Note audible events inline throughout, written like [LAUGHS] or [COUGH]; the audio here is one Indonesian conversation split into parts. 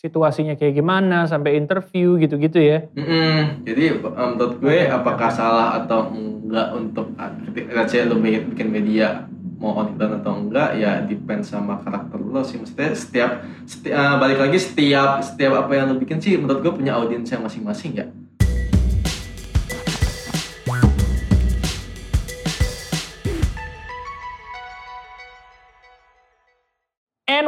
situasinya kayak gimana sampai interview gitu-gitu ya. Mm-mm. Jadi eh, menurut gue apakah salah atau enggak untuk ketika lo bikin media mau konten atau enggak ya depend sama karakter lo sih maksudnya setiap, seti- eh, balik lagi setiap setiap apa yang lo bikin sih menurut gue punya audiens yang masing-masing ya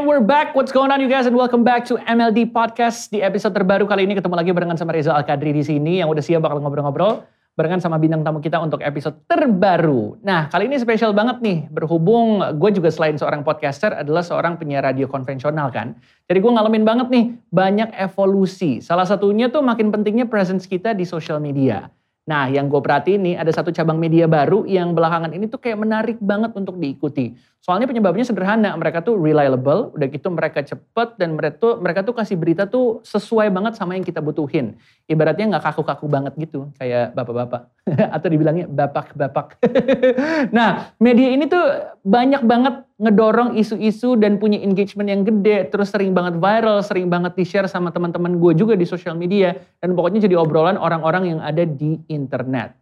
We're back. What's going on you guys and welcome back to MLD Podcast. Di episode terbaru kali ini ketemu lagi barengan sama Reza Al-Kadri di sini yang udah siap bakal ngobrol-ngobrol barengan sama bintang tamu kita untuk episode terbaru. Nah, kali ini spesial banget nih berhubung gue juga selain seorang podcaster adalah seorang penyiar radio konvensional kan. Jadi gue ngalamin banget nih banyak evolusi. Salah satunya tuh makin pentingnya presence kita di social media. Nah, yang gue perhatiin nih ada satu cabang media baru yang belakangan ini tuh kayak menarik banget untuk diikuti. Soalnya penyebabnya sederhana, mereka tuh reliable, udah gitu mereka cepet dan mereka tuh mereka tuh kasih berita tuh sesuai banget sama yang kita butuhin. Ibaratnya nggak kaku-kaku banget gitu, kayak bapak-bapak [LAUGHS] atau dibilangnya bapak-bapak. [LAUGHS] nah, media ini tuh banyak banget ngedorong isu-isu dan punya engagement yang gede, terus sering banget viral, sering banget di-share sama teman-teman gue juga di sosial media, dan pokoknya jadi obrolan orang-orang yang ada di internet.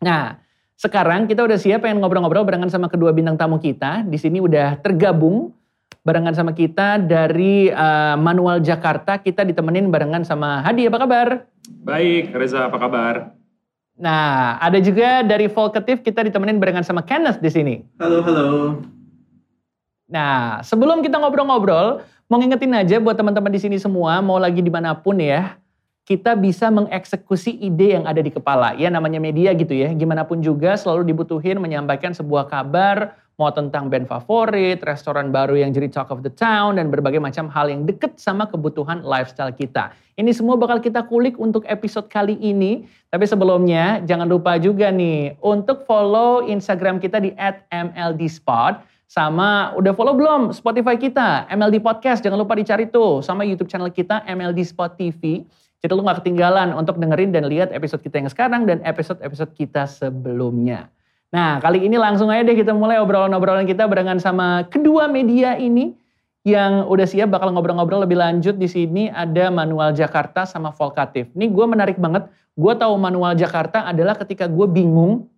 Nah, sekarang kita udah siap pengen ngobrol-ngobrol barengan sama kedua bintang tamu kita. Di sini udah tergabung barengan sama kita dari uh, Manual Jakarta. Kita ditemenin barengan sama Hadi, apa kabar? Baik, Reza apa kabar? Nah, ada juga dari Volkatif kita ditemenin barengan sama Kenneth di sini. halo halo Nah, sebelum kita ngobrol-ngobrol, mau ngingetin aja buat teman-teman di sini semua, mau lagi di mana pun ya, kita bisa mengeksekusi ide yang ada di kepala. Ya namanya media gitu ya, gimana pun juga selalu dibutuhin menyampaikan sebuah kabar, mau tentang band favorit, restoran baru yang jadi talk of the town, dan berbagai macam hal yang deket sama kebutuhan lifestyle kita. Ini semua bakal kita kulik untuk episode kali ini. Tapi sebelumnya, jangan lupa juga nih, untuk follow Instagram kita di @mldspot. Sama udah follow belum Spotify kita, MLD Podcast, jangan lupa dicari tuh. Sama YouTube channel kita, MLD Spot TV. Jadi lu gak ketinggalan untuk dengerin dan lihat episode kita yang sekarang dan episode-episode kita sebelumnya. Nah kali ini langsung aja deh kita mulai obrolan-obrolan kita barengan sama kedua media ini yang udah siap bakal ngobrol-ngobrol lebih lanjut di sini ada Manual Jakarta sama Volkatif. Ini gue menarik banget. Gue tahu Manual Jakarta adalah ketika gue bingung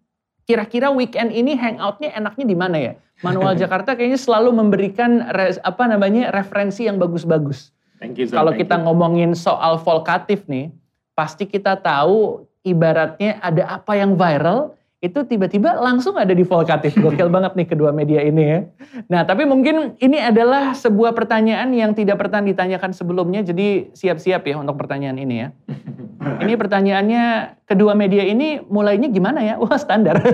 kira-kira weekend ini hangoutnya enaknya di mana ya? Manual [LAUGHS] Jakarta kayaknya selalu memberikan res, apa namanya referensi yang bagus-bagus. Thank you, Kalau kita you. ngomongin soal Volkatif nih, pasti kita tahu ibaratnya ada apa yang viral, itu tiba-tiba langsung ada di Volkatif. Gokil banget nih kedua media ini ya. Nah tapi mungkin ini adalah sebuah pertanyaan yang tidak pernah ditanyakan sebelumnya, jadi siap-siap ya untuk pertanyaan ini ya. Ini pertanyaannya kedua media ini mulainya gimana ya? Wah standar. [LAUGHS]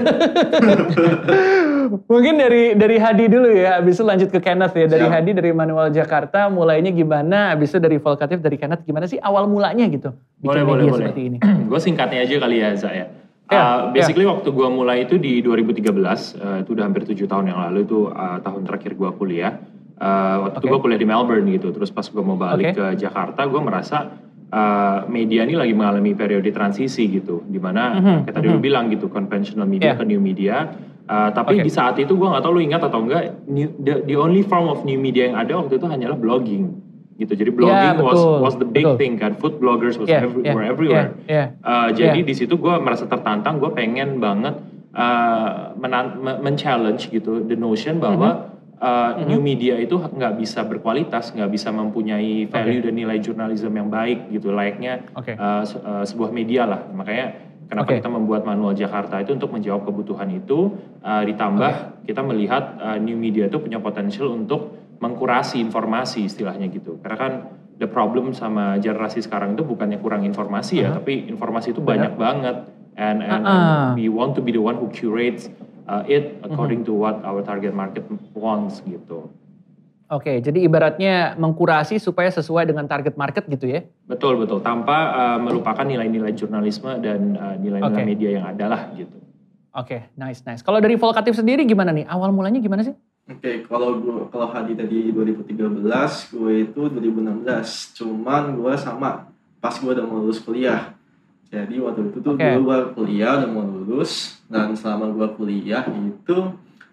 Mungkin dari dari Hadi dulu ya, habis itu lanjut ke Kenneth ya. Dari Siap. Hadi dari Manual Jakarta mulainya gimana? Habis itu dari Volkatif dari Kenneth gimana sih awal mulanya gitu bikin Boleh, boleh, media boleh. seperti ini? [CLEARS THROAT] gue singkatnya aja kali ya, Za ya. Ya, Uh, basically waktu gue mulai itu di 2013, uh, itu udah hampir tujuh tahun yang lalu, itu uh, tahun terakhir gue kuliah. Uh, waktu itu Oke. gue kuliah di Melbourne gitu, terus pas gue mau balik Oke. ke Jakarta, gue merasa uh, media ini lagi mengalami periode transisi gitu, di mana Mhm, kayak tadi lu mhm. bilang gitu, conventional media Yeah. ke new media. Uh, tapi Oke. di saat itu gue nggak tahu lu ingat atau enggak, new- the, the only form of new media yang ada waktu itu hanyalah blogging gitu. Jadi blogging was betul, was the big betul. thing kan, food bloggers was Yeah, every- yeah, were everywhere. yeah, yeah. Uh, jadi Yeah. di situ gue merasa tertantang, gue pengen banget uh, men-challenge gitu the notion bahwa Mm-hmm. uh, new media itu nggak bisa berkualitas, nggak bisa mempunyai value dan nilai jurnalisme yang baik gitu, layaknya Oke. uh, se- uh, sebuah media lah. Makanya kenapa Oke. kita membuat manual Jakarta itu untuk menjawab kebutuhan itu, uh, ditambah kita melihat uh, new media itu punya potensial untuk mengkurasi informasi istilahnya gitu. Karena kan the problem sama generasi sekarang itu bukannya kurang informasi ya, Uh-huh. tapi informasi itu Benar. banyak banget. And, and, Uh-uh. and we want to be the one who curates uh, it according to what our target market wants gitu. Oke, jadi ibaratnya mengkurasi supaya sesuai dengan target market gitu ya? Betul betul, tanpa uh, melupakan nilai-nilai jurnalisme dan uh, nilai-nilai Oke. media yang ada lah gitu. Oke, nice nice. Kalau dari Volkatif sendiri gimana nih? Awal mulanya gimana sih? Oke, kalau gua kalau Hadi tadi 2013, gue itu 2016. Cuman gue sama pas gue udah mau lulus kuliah. Jadi waktu itu tuh dulu gue kuliah udah mau lulus dan selama gue kuliah itu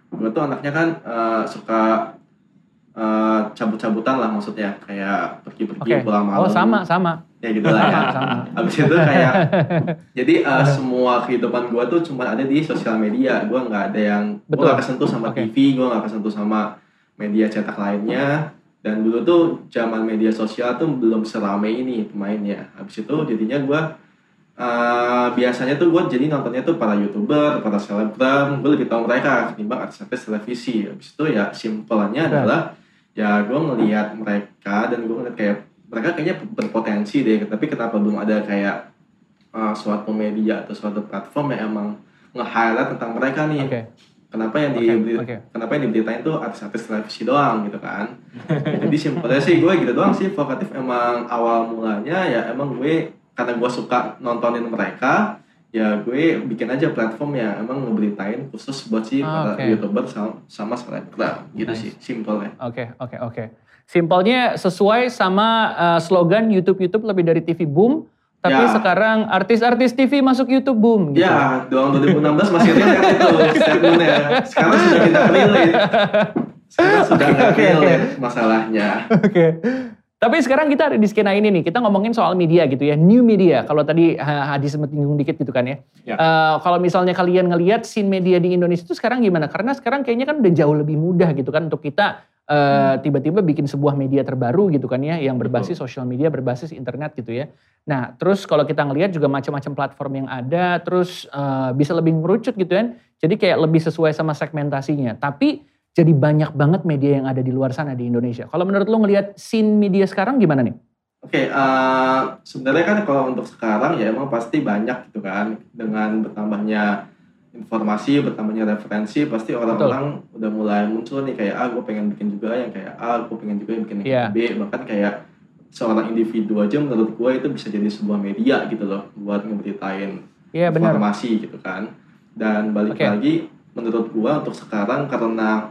gue tuh anaknya kan eh, suka eh, cabut-cabutan lah maksudnya kayak pergi-pergi Oke. pulang malam Oh sama sama. Ya gitu lah ya [LAUGHS] habis itu kayak [LAUGHS] jadi eh, semua kehidupan gue tuh cuma ada di sosial media. Gue nggak ada yang gue nggak kesentuh sama Oke. TV gue nggak kesentuh sama media cetak lainnya. Dan dulu tuh zaman media sosial tuh belum seramai ini pemainnya. Habis itu jadinya gue eh, biasanya tuh gue jadi nontonnya tuh para youtuber para selebgram. Gue lebih tahu mereka ketimbang artis-artis televisi. Habis itu ya simpelnya Betul. adalah ya gue ngelihat mereka dan gue ngeliat kayak mereka kayaknya berpotensi deh tapi kenapa belum ada kayak uh, suatu media atau suatu platform yang emang nge-highlight tentang mereka nih Oke. kenapa yang di oke. kenapa yang diberitain tuh artis-artis televisi doang gitu kan [LAUGHS] jadi simpelnya sih gue gitu doang sih vokatif emang awal mulanya ya emang gue karena gue suka nontonin mereka ya gue bikin aja platform yang emang ngeberitain khusus buat si Ah, para oke. youtuber sama, sama selebgram gitu Nice. sih simpelnya Oke, oke, oke. Simpelnya sesuai sama uh, slogan YouTube YouTube lebih dari TV boom, tapi Ya. sekarang artis-artis TV masuk YouTube boom. Gitu. Ya, doang 2016 masih relate itu statementnya. Sekarang sudah tidak relate. Sekarang sudah nggak oke. relate masalahnya. Oke. Tapi sekarang kita ada di skena ini nih, kita ngomongin soal media gitu ya, new media. Kalau tadi Ha- Hadi sempat nyinggung dikit gitu kan ya. Ya. Eh, kalau misalnya kalian ngelihat scene media di Indonesia itu sekarang gimana? Karena sekarang kayaknya kan udah jauh lebih mudah gitu kan untuk kita eh, tiba-tiba bikin sebuah media terbaru gitu kan ya, yang berbasis sosial media, berbasis internet gitu ya. Nah, terus kalau kita ngelihat juga macam-macam platform yang ada, terus eh, bisa lebih ngerucut gitu kan. Jadi kayak lebih sesuai sama segmentasinya. Tapi jadi banyak banget media yang ada di luar sana di Indonesia. Kalau menurut lo ngelihat scene media sekarang gimana nih? Oke, eh, sebenarnya kan kalau untuk sekarang ya emang pasti banyak gitu kan. Dengan bertambahnya informasi, bertambahnya referensi, pasti orang-orang udah mulai muncul nih kayak, ah gue pengen bikin juga yang kayak A, gue pengen juga yang bikin yang Iya. B. Bahkan kayak seorang individu aja menurut gue itu bisa jadi sebuah media gitu loh. Buat ngeberitain Iya benar. informasi gitu kan dan balik Oke. lagi menurut gua untuk sekarang karena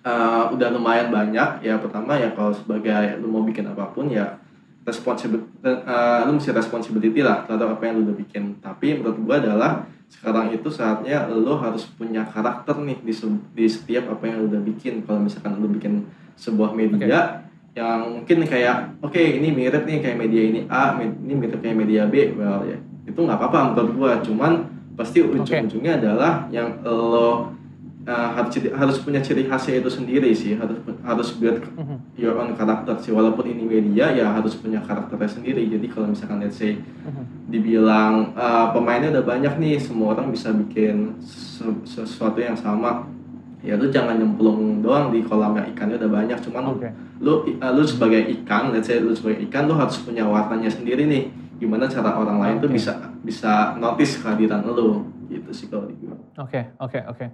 uh, udah lumayan banyak ya pertama ya kalau sebagai lu mau bikin apa pun ya responsibility uh, lu mesti responsibility lah terhadap apa yang lu udah bikin tapi menurut gua adalah sekarang itu saatnya lu harus punya karakter nih di, se- di setiap apa yang lu udah bikin. Kalau misalkan lu bikin sebuah media yang mungkin kayak oke ini mirip nih kayak media ini A ini mirip kayak media B well ya itu nggak apa-apa menurut gua. Cuman pasti ujung-ujungnya adalah yang lo uh, harus harus punya ciri khasnya itu sendiri sih. Harus harus build Mhm. your own karakter sih. Walaupun ini media ya harus punya karakternya sendiri. Jadi kalau misalkan let's say Mhm. Dibilang uh, pemainnya udah banyak nih semua orang bisa bikin se- sesuatu yang sama ya lu jangan nyemplung doang di kolamnya ikannya udah banyak cuman Oke. lu uh, lu sebagai ikan let's say lu sebagai ikan lu harus punya warnanya sendiri nih gimana cara orang lain tuh Oke. bisa bisa notice kehadiran lu gitu sih kalau di. Oke, oke, oke.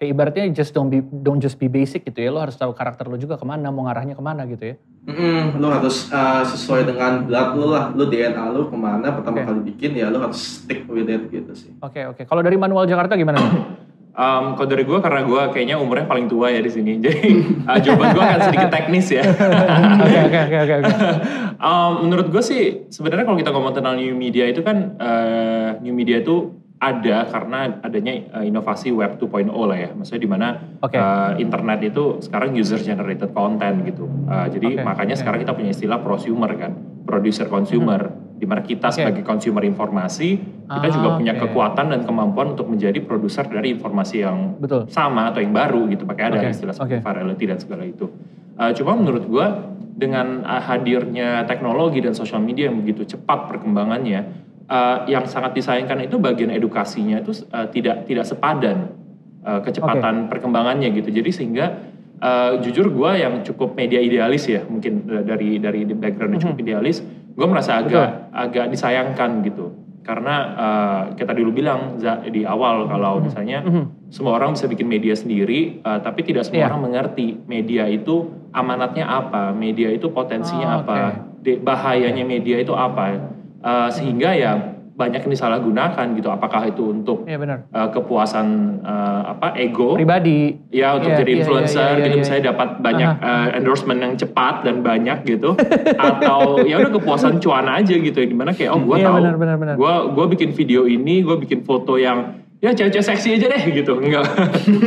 Kayak ibaratnya just don't be don't just be basic gitu ya. Lo harus tahu karakter lo juga ke mana, mau ngarahnya ke mana gitu ya. Mm-mm, lu harus uh, sesuai dengan blood lu lah lu DNA lu ke mana pertama Oke. kali bikin ya lu harus stick with it gitu sih Oke, oke. Kalau dari manual Jakarta gimana? nih? [COUGHS] Um, kalau dari gue karena gue kayaknya umurnya paling tua ya di sini, [LAUGHS] jadi uh, jawaban gue akan sedikit [LAUGHS] teknis ya. Oke, oke, oke, oke. oke. [LAUGHS] um, menurut gue sih sebenarnya kalau kita ngomong tentang new media itu kan uh, new media itu ada karena adanya uh, inovasi web 2.0 lah ya. Maksudnya di mana Oke. uh, internet itu sekarang user generated content gitu. Uh, jadi Oke, makanya oke. sekarang kita punya istilah prosumer kan, producer consumer. Di mana kita Oke. sebagai consumer informasi, kita Ah, juga punya oke. kekuatan dan kemampuan untuk menjadi produser dari informasi yang Betul. sama atau yang baru gitu pakai ada Oke, istilah seperti oke. virality dan segala itu. Uh, cuma menurut gua dengan uh, hadirnya teknologi dan sosial media yang begitu cepat perkembangannya, uh, yang sangat disayangkan itu bagian edukasinya itu uh, tidak tidak sepadan uh, kecepatan perkembangannya gitu. Jadi sehingga uh, jujur gua yang cukup media idealis ya mungkin dari dari background yang cukup idealis, gua merasa agak agak disayangkan gitu. Karena uh, kita dulu bilang di awal kalau misalnya Mhm. semua orang bisa bikin media sendiri, uh, tapi tidak semua Iya. orang mengerti media itu amanatnya apa, media itu potensinya Oh, apa, de- bahayanya media itu apa, Uh, sehingga ya banyak yang disalahgunakan gitu. Apakah itu untuk Iya benar. uh, kepuasan uh, apa ego, Pribadi. ya untuk Iya, jadi iya, iya, influencer iya, iya, gitu, iya. misalnya dapat banyak uh, endorsement yang cepat dan banyak gitu, [LAUGHS] atau ya udah kepuasan cuan aja gitu, di mana kayak oh gue Iya tahu. gue gue bikin video ini gue bikin foto yang ya cewek-cewek seksi aja deh gitu. Enggak. [LAUGHS]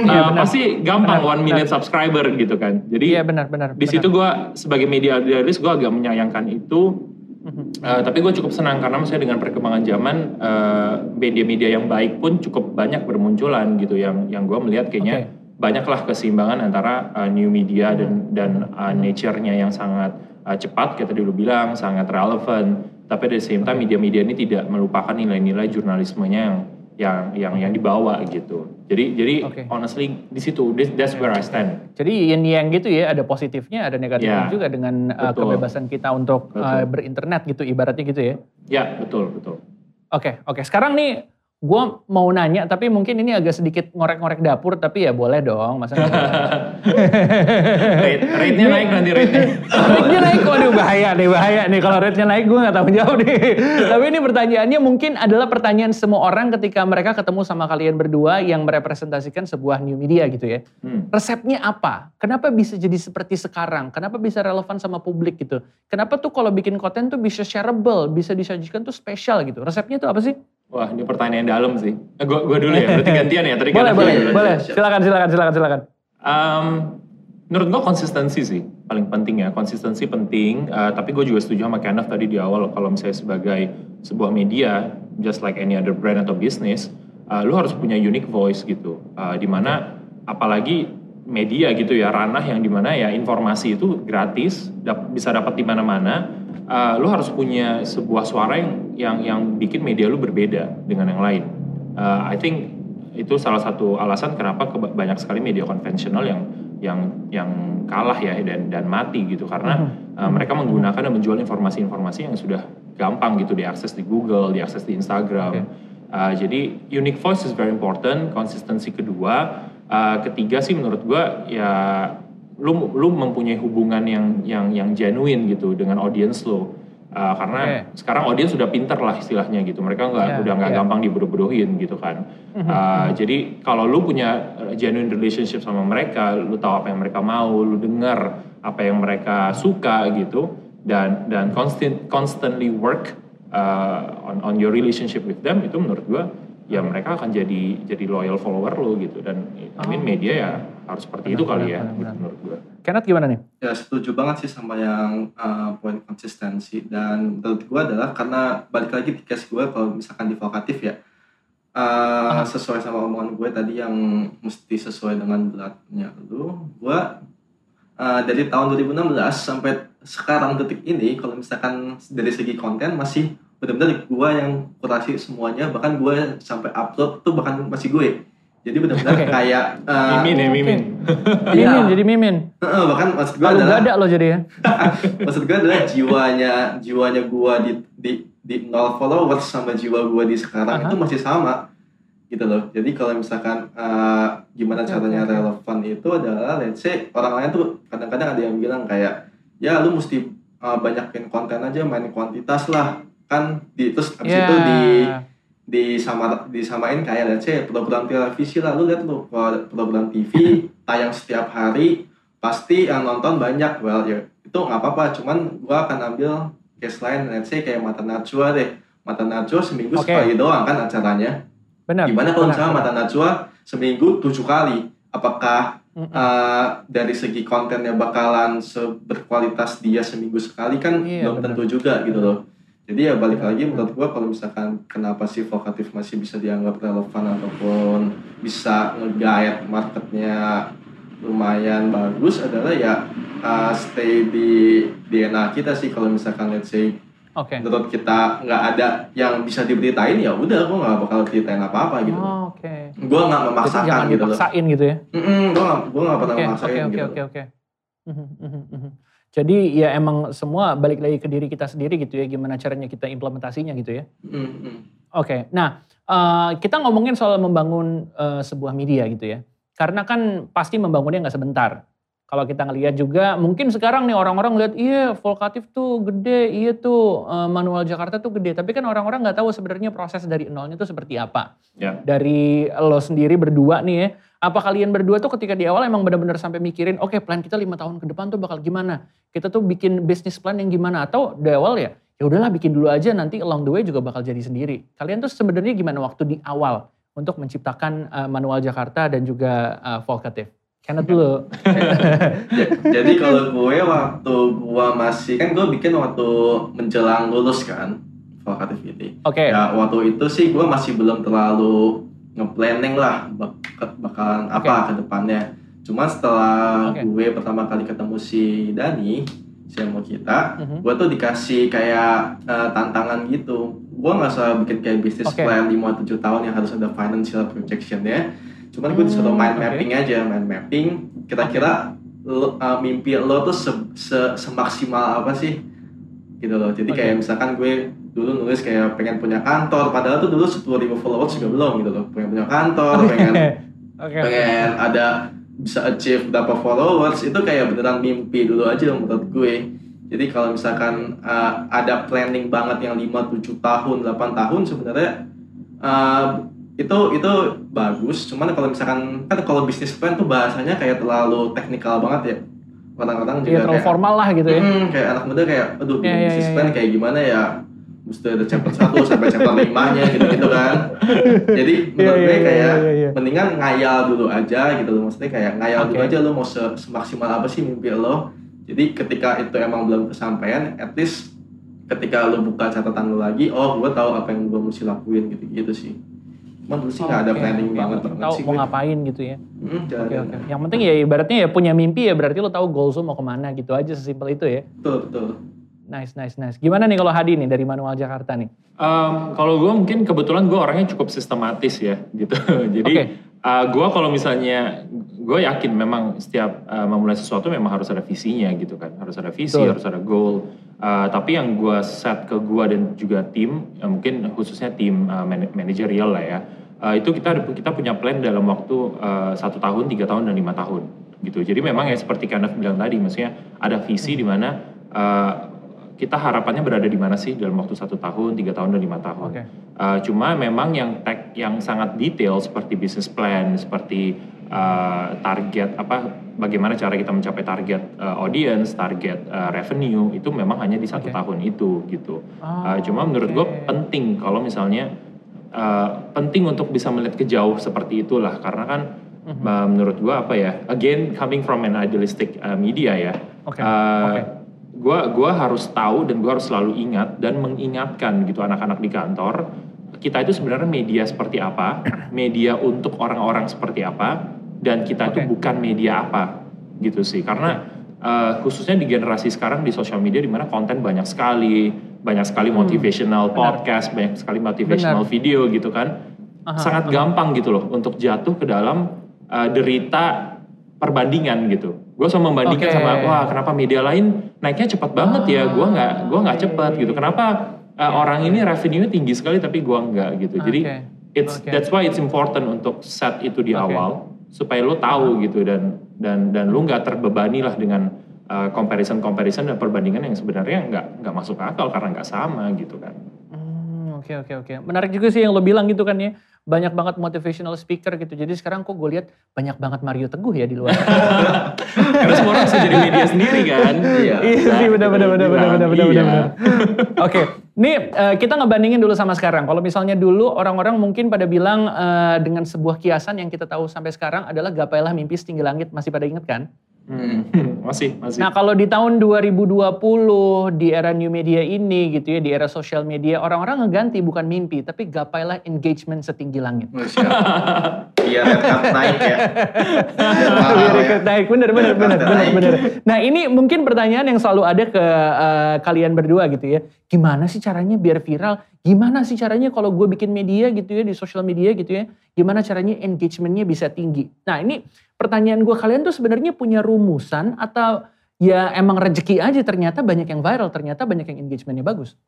Iya, Uh, pasti gampang Benar, one million subscriber gitu kan. Jadi Iya benar benar. di situ gue sebagai media analis gue agak menyayangkan itu. Uh, tapi gue cukup senang karena misalnya dengan perkembangan zaman uh, media-media yang baik pun cukup banyak bermunculan gitu. Yang yang gue melihat kayaknya banyaklah keseimbangan antara uh, new media dan dan uh, nature-nya yang sangat uh, cepat kita dulu bilang sangat relevan. Tapi the same time media-media ini tidak melupakan nilai-nilai jurnalismenya yang yang yang yang dibawa gitu jadi jadi Oke. honestly di situ this- that's where I stand Jadi yin yang gitu ya, ada positifnya, ada negatifnya Ya, juga dengan uh, kebebasan kita untuk uh, berinternet gitu, ibaratnya gitu ya. ya betul betul Oke, oke. Sekarang nih, gue mau nanya, tapi mungkin ini agak sedikit ngorek-ngorek dapur, tapi ya boleh dong, masa nggak [LAUGHS] rate rate-nya naik nanti rate-nya rate-nya naik, waduh bahaya nih, bahaya nih. Kalau rate-nya naik gue gak tahu jawab nih. Tapi ini pertanyaannya mungkin adalah pertanyaan semua orang ketika mereka ketemu sama kalian berdua yang merepresentasikan sebuah new media gitu ya. Hmm. Resepnya apa? Kenapa bisa jadi seperti sekarang? Kenapa bisa relevan sama publik gitu? Kenapa tuh kalau bikin konten tuh bisa shareable, bisa disajikan tuh spesial gitu? Resepnya tuh apa sih? Wah, ini pertanyaan yang dalam sih. Eh, gua, gua dulu ya, berarti [LAUGHS] gantian ya. Tadi kan boleh, boleh, dulu. boleh. siap. Silakan, silakan, silakan, silakan. Um, menurut gua konsistensi sih paling penting ya. Konsistensi penting. uh, tapi gue juga setuju sama Kenneth tadi di awal kalau misalnya sebagai sebuah media, just like any other brand atau business, uh, lu harus punya unique voice gitu. Uh, di mana apalagi media gitu ya ranah yang di mana ya informasi itu gratis, dap- bisa dapat di mana-mana. Uh, lu harus punya sebuah suara yang yang yang bikin media lu berbeda dengan yang lain. Uh, I think itu salah satu alasan kenapa banyak sekali media konvensional yang yang yang kalah ya dan dan mati gitu karena uh, mereka menggunakan dan menjual informasi-informasi yang sudah gampang gitu diakses di Google, diakses di Instagram. Oke. Uh, jadi unique voice is very important. Konsistensi kedua, uh, ketiga sih menurut gua ya lu lu mempunyai hubungan yang yang yang genuine gitu dengan audience lo. Uh, karena Oke. sekarang audiens sudah pinter lah istilahnya gitu. Mereka nggak Iya, udah nggak iya. gampang dibodoh-bodohin gitu kan. Uh, jadi kalau lu punya genuine relationship sama mereka, lu tahu apa yang mereka mau, lu dengar apa yang mereka suka gitu, dan dan constant constantly work uh, on on your relationship with them itu menurut gua ya mereka akan jadi jadi loyal follower lu gitu dan I mean Oh. media ya harus seperti Benar, itu kali benar, ya benar, benar. menurut gua. Kenneth gimana nih? Ya setuju banget sih sama yang uh, poin konsistensi dan menurut gue adalah karena balik lagi di case gue kalau misalkan divokatif ya uh, Ah. sesuai sama omongan gue tadi yang mesti sesuai dengan beratnya lu gue uh, dari tahun 2016 sampai sekarang detik ini kalau misalkan dari segi konten masih benar-benar gue yang kurasi semuanya bahkan gue sampai upload tuh bahkan masih gue jadi benar-benar Oke. kayak uh, mimin ya mimin. Iya. Mimin, jadi mimin. uh, bahkan maksud gue adalah ada lo jadi ya. [LAUGHS] maksud gue adalah jiwanya jiwanya gua di di di nol followers sama jiwa gua di sekarang Aha. itu masih sama gitu loh jadi kalau misalkan eh, gimana caranya oke. relevan itu adalah let's say orang lain tuh kadang-kadang ada yang bilang kayak ya lu mesti eh, banyakin konten aja main kuantitas lah kan di terus abis Ya. itu di disama disamain kayak let's say program televisi lah lu lihat kalau program TV [LAUGHS] tayang setiap hari pasti yang nonton banyak well ya itu nggak apa-apa cuman gua akan ambil case lain let's say kayak Mata Najwa deh Mata Najwa seminggu Oke. sekali doang kan acaranya Benar. gimana kalau misalnya. Mata Najwa seminggu tujuh kali apakah Mm-mm. uh, dari segi kontennya bakalan se- berkualitas dia seminggu sekali kan Iya, belum benar. tentu juga gitu loh jadi ya balik lagi menurut gua kalau misalkan kenapa sih vokatif masih bisa dianggap relevan ataupun bisa nge-guide marketnya lumayan bagus adalah ya uh, stay di DNA kita sih kalau misalkan let's say Oke. menurut kita nggak ada yang bisa diberitain ya udah gua nggak bakal ceritain apa-apa gitu Oh, Oke. gua nggak Jadi memaksakan jangan gitu loh gitu ya. Mm-mm, gua nggak gua nggak pernah Oke, memaksain oke, oke, gitu oke, oke. Mhm, mhm, mhm. Jadi ya emang semua balik lagi ke diri kita sendiri gitu ya, gimana caranya kita implementasinya gitu ya. Mm-mm. Oke, nah eh, kita ngomongin soal membangun eh, sebuah media gitu ya. Karena kan pasti membangunnya nggak sebentar. Kalau kita ngelihat juga, mungkin sekarang nih orang-orang lihat, iya Volkatif tuh gede, iya tuh eh, Manual Jakarta tuh gede. Tapi kan orang-orang nggak tahu sebenarnya proses dari nolnya tuh seperti apa. Ya. Dari lo sendiri berdua nih ya, apa kalian berdua tuh ketika di awal emang benar-benar sampai mikirin, oke plan kita lima tahun ke depan tuh bakal gimana? Kita tuh bikin bisnis plan yang gimana? Atau di awal ya, ya udahlah bikin dulu aja nanti along the way juga bakal jadi sendiri. Kalian tuh sebenarnya gimana waktu di awal untuk menciptakan uh, manual Jakarta dan juga uh, Volkatif? Kenneth dulu. [LAUGHS] Jadi kalau gue waktu gue masih kan gue bikin waktu menjelang lulus kan Volkativity. Oke. Ya waktu itu sih gue masih belum terlalu nge-planning lah bak- bakalan apa ke depannya. Cuma setelah Oke. gue pertama kali ketemu si Dani, si mau kita, Mhm. gue tuh dikasih kayak eh, tantangan gitu. Gue nggak usah bikin kayak bisnis Oke. plan 5-7 tahun yang harus ada financial projection ya. Cuman gue disuruh Hmm, main oke. mapping aja, main mapping. Kira-kira lo- eh, mimpi lo tuh se- se- semaksimal apa sih? Gitu loh. Jadi Oke. kayak misalkan gue dulu nulis kayak pengen punya kantor, padahal tuh dulu 10.000 ribu followers juga belum gitu loh. Pengen punya kantor, pengen [LAUGHS] Oke. pengen ada bisa achieve berapa followers itu kayak beneran mimpi dulu aja menurut gue jadi kalau misalkan uh, ada planning banget yang 5, 7 tahun, 8 tahun sebenarnya uh, itu itu bagus cuman kalau misalkan kan kalau bisnis plan tuh bahasanya kayak terlalu teknikal banget ya orang-orang juga Iya terlalu kayak formal lah gitu ya. "Hmm, kayak anak muda kayak aduh Iya, iya, bisnis iya, plan iya. kayak gimana ya mesti ada chapter 1 sampai chapter 5 nya gitu-gitu kan jadi menurut Iya, gue iya, kayak iya, iya. mendingan ngayal dulu aja gitu loh maksudnya kayak ngayal dulu Oke. aja lo mau se- semaksimal apa sih mimpi lo jadi ketika itu emang belum kesampaian at least ketika lo buka catatan lo lagi oh gue tahu apa yang gue mesti lakuin gitu gitu sih dulu sih nggak ada Oke, planning oke. banget banget Tahu sih mau gue ngapain gitu ya. Hmm, jalan Oke oke. Yang penting ya ibaratnya ya punya mimpi ya berarti lo tahu goals lo mau ke mana gitu aja sesimpel itu ya. betul betul Nice nice nice. Gimana nih kalau Hadi nih dari Manual Jakarta nih? Um, kalau gue mungkin kebetulan gue orangnya cukup sistematis ya [LAUGHS] gitu. Jadi Oke. uh, gue kalau misalnya gue yakin memang setiap uh, memulai sesuatu memang harus ada visinya gitu kan, harus ada visi, Betul. harus ada goal. Uh, tapi yang gue set ke gue dan juga tim, ya mungkin khususnya tim uh, man- manajerial lah ya, uh, itu kita kita punya plan dalam waktu uh, satu tahun, tiga tahun dan lima tahun gitu. Jadi memang ya seperti Kenneth bilang tadi, maksudnya ada visi di mana uh, kita harapannya berada di mana sih dalam waktu satu tahun, tiga tahun dan lima tahun. Oke. Uh, cuma memang yang tag yang sangat detail seperti business plan, seperti uh, target apa, bagaimana cara kita mencapai target uh, audience, target uh, revenue itu memang hanya di satu Oke. tahun itu gitu. Oh, Uh, cuma menurut gue penting kalau misalnya uh, penting untuk bisa melihat ke jauh seperti itulah karena kan Mhm. uh, menurut gue apa ya, again coming from an idealistic uh, media ya. Oke, Uh, oke. gua gua harus tahu dan gua harus selalu ingat dan mengingatkan gitu anak-anak di kantor kita itu sebenarnya media seperti apa media untuk orang-orang seperti apa dan kita itu Oke. bukan media apa gitu sih karena uh, khususnya di generasi sekarang di sosial media di mana konten banyak sekali banyak sekali motivational benar. podcast banyak sekali motivational Benar. video gitu kan Aha, sangat gampang gitu loh untuk jatuh ke dalam uh, derita perbandingan gitu. Gue selalu membandingkan Oke. sama wah kenapa media lain naiknya cepat banget ya, gue nggak gue nggak Ah, cepat iya, gitu. iya. Kenapa uh, orang ini revenue tinggi sekali tapi gue nggak gitu. Jadi Oke. it's Oke. that's why it's important untuk set itu di Oke. awal supaya lo tahu gitu dan dan dan lo nggak terbebani lah dengan uh, comparison comparison dan perbandingan yang sebenarnya nggak nggak masuk akal karena nggak sama gitu kan. Hmm, Oke oke oke. Menarik juga sih yang lo bilang gitu kan ya. Banyak banget motivational speaker gitu. Jadi sekarang kok gue lihat banyak banget Mario Teguh ya di luar. [LAUGHS] Karena semua orang bisa jadi media sendiri kan. Iya. Iya sih benar benar benar benar benar benar Iya. benar. Oke, nih eh, kita ngebandingin dulu sama sekarang. Kalau misalnya dulu orang-orang mungkin pada bilang eh, dengan sebuah kiasan yang kita tahu sampai sekarang adalah gapailah mimpi setinggi langit. Masih pada inget kan? Hmm, [LAUGHS] masih, masih. Nah kalau di tahun 2020 di era new media ini gitu ya, di era sosial media, orang-orang ngeganti bukan mimpi, tapi gapailah engagement setinggi langit. Oh, siap. biar red card naik ya [LAUGHS] Biar ikut naik, bener, bener, bener, bener, bener. Nah ini mungkin pertanyaan yang selalu ada ke eh, kalian berdua gitu ya. Gimana sih caranya biar viral? Gimana sih caranya kalau gue bikin media gitu ya, di sosial media gitu ya. Gimana caranya engagementnya bisa tinggi? Nah ini pertanyaan gue kalian tuh sebenarnya punya rumusan atau ya emang rezeki aja ternyata banyak yang viral, ternyata banyak yang engagementnya bagus.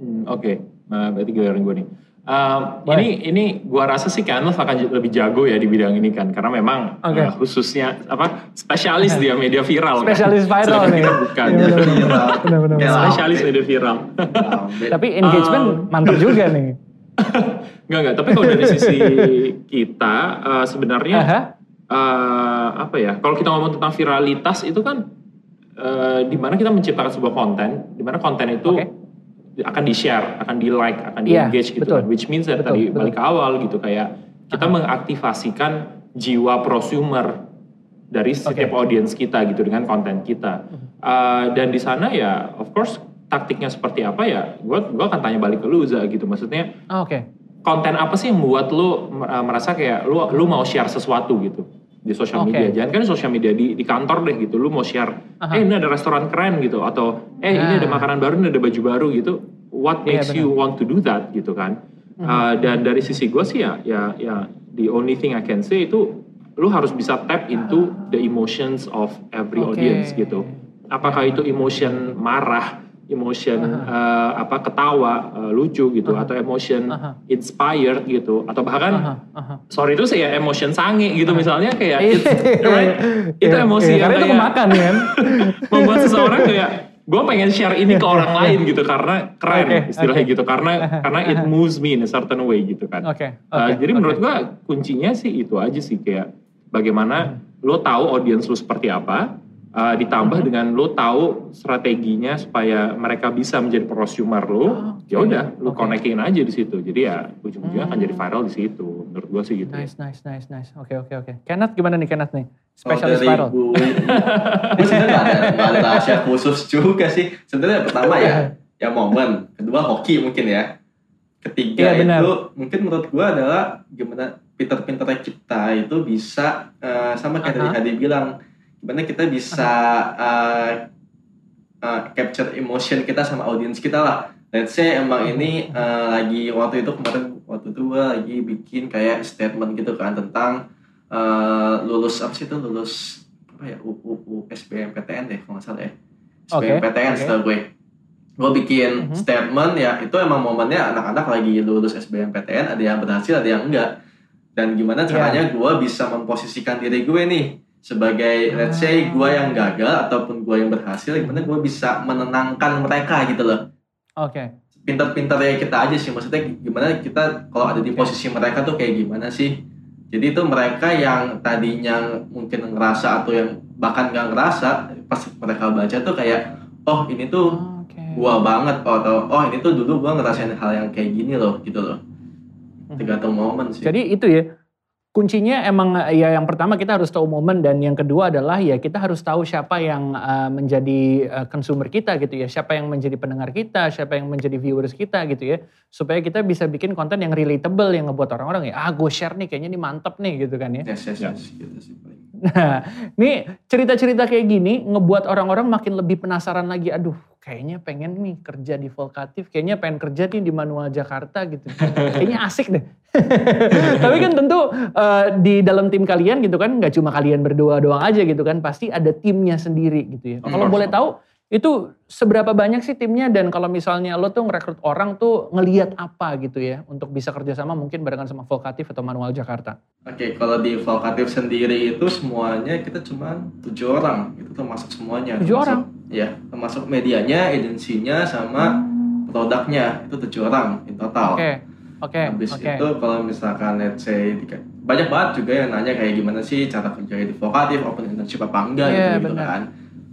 Hmm, Oke, nah, berarti giliran gue nih. Um, ini ini gua rasa sih Kanov akan lebih jago ya di bidang ini kan karena memang Oke. uh, khususnya apa spesialis dia media viral kan. Spesialis viral Sedangkan nih. kita bukan bener, bener. Viral. Bener. spesialis media viral [LAUGHS] Lambe. Tapi engagement Um, mantap juga nih. [LAUGHS] Enggak enggak tapi kalau dari sisi [LAUGHS] kita uh, sebenarnya Aha. Eh, apa ya kalau kita ngomong tentang viralitas itu kan eh, di mana kita menciptakan sebuah konten di mana konten itu Oke. akan di share akan di like akan di Iya, engage gitu betul. kan which means Betul, tadi betul. balik ke awal gitu kayak kita mengaktifasikan jiwa prosumer dari setiap audiens kita gitu dengan konten kita. Uh, dan di sana ya, of course taktiknya seperti apa ya, gue gua akan tanya balik ke lu Za gitu. Maksudnya Oh, Oke. konten apa sih yang membuat lu uh, merasa kayak lu lu mau share sesuatu gitu di sosial Oke. media. Jangan kan di sosial media di, di kantor deh gitu. Lu mau share, Aha. eh ini ada restoran keren gitu atau eh ini Ah. ada makanan baru, ini ada baju baru gitu. What Iya, makes benar. you want to do that gitu kan? Uh, dan dari sisi gue sih ya, ya, ya the only thing I can say itu lu harus bisa tap into the emotions of every Oke. audience gitu. Apakah itu emotion marah, emotion uh, apa ketawa, uh, lucu gitu, atau emotion Aha. inspired gitu, atau bahkan Aha, aha. sorry itu sih ya emotion sange gitu misalnya kayak Iya. it's, right? itu Iya, emosi iya, yang karena itu kemakan kan. [LAUGHS] membuat seseorang kayak gue pengen share ini ke orang lain gitu karena keren Oke, istilahnya oke. gitu karena karena it moves me in a certain way gitu kan. Oke. Uh, oke, jadi oke. menurut gua kuncinya sih itu aja sih kayak bagaimana lo tahu audiens lo seperti apa, uh, ditambah Mhm. dengan lo tahu strateginya supaya mereka bisa menjadi prosumer lo, Oh, oke. ya udah lo Oke. connectin aja di situ. Jadi ya ujung-ujungnya akan Hmm. jadi viral di situ. Menurut gua sih gitu. Nice, nice, nice, nice. Oke, oke, oke. Kenneth gimana nih Kenneth nih? Spesialis dari viral. gue, [LAUGHS] sebenarnya ada, rahasia khusus juga sih. Sebenarnya pertama ya, [LAUGHS] ya momen. Kedua hoki mungkin ya. Ketiga Iya, benar. itu mungkin menurut gue adalah gimana pinter-pinternya kita itu bisa eh, sama kayak tadi Aha. Hadi bilang, gimana kita bisa eh, eh, capture emotion kita sama audience kita lah. Let's say emang ini eh, lagi waktu itu kemarin waktu itu gue lagi bikin kayak statement gitu kan tentang eh, lulus apa sih itu lulus apa ya U, U, U SBMPTN deh kalau nggak salah ya SBMPTN oke. setahu gue gue bikin Mhm. statement ya itu emang momennya anak-anak lagi lulus SBMPTN ada yang berhasil ada yang enggak dan gimana Iya. caranya gue bisa memposisikan diri gue nih sebagai let's say Ah. gue yang gagal ataupun gue yang berhasil gimana gue bisa menenangkan mereka gitu loh Oke. pintar-pintar ya kita aja sih maksudnya gimana kita kalau ada di posisi mereka tuh kayak gimana sih jadi itu mereka yang tadinya mungkin ngerasa atau yang bahkan nggak ngerasa pas mereka baca tuh kayak oh ini tuh Oke. gua banget oh, atau oh ini tuh dulu gua ngerasain hal yang kayak gini loh gitu loh Mhm. tergantung momen sih Jadi itu ya kuncinya emang ya yang pertama kita harus tahu momen dan yang kedua adalah ya kita harus tahu siapa yang uh, menjadi uh, consumer kita gitu ya, siapa yang menjadi pendengar kita, siapa yang menjadi viewers kita gitu ya, supaya kita bisa bikin konten yang relatable yang ngebuat orang-orang ya, ah gue share nih kayaknya ini mantep nih gitu kan ya. yes yes yes gitu sih paling. Nah, ini cerita-cerita kayak gini ngebuat orang-orang makin lebih penasaran lagi. Aduh, kayaknya pengen nih kerja di Volkatif, kayaknya pengen kerja nih di Manual Jakarta gitu. kayaknya asik deh. [LAUGHS] Tapi kan tentu eh, di dalam tim kalian gitu kan, nggak cuma kalian berdua doang aja gitu kan, pasti ada timnya sendiri gitu ya. Kalau of boleh tahu, itu seberapa banyak sih timnya dan kalau misalnya lo tuh ngerekrut orang tuh ngeliat apa gitu ya untuk bisa kerjasama mungkin barengan sama Volkatif atau Manual Jakarta. Oke, kalau di Volkatif sendiri itu semuanya kita cuma tujuh orang, itu termasuk semuanya. Tujuh Termasuk- orang? Ya, termasuk medianya, agensinya, sama produknya itu tujuh orang in total. Oke, oke, Habis oke. itu kalau misalkan let's say banyak banget juga yang nanya kayak gimana sih cara kerja di Volkatif, open internship apa enggak Iya, gitu, gitu kan.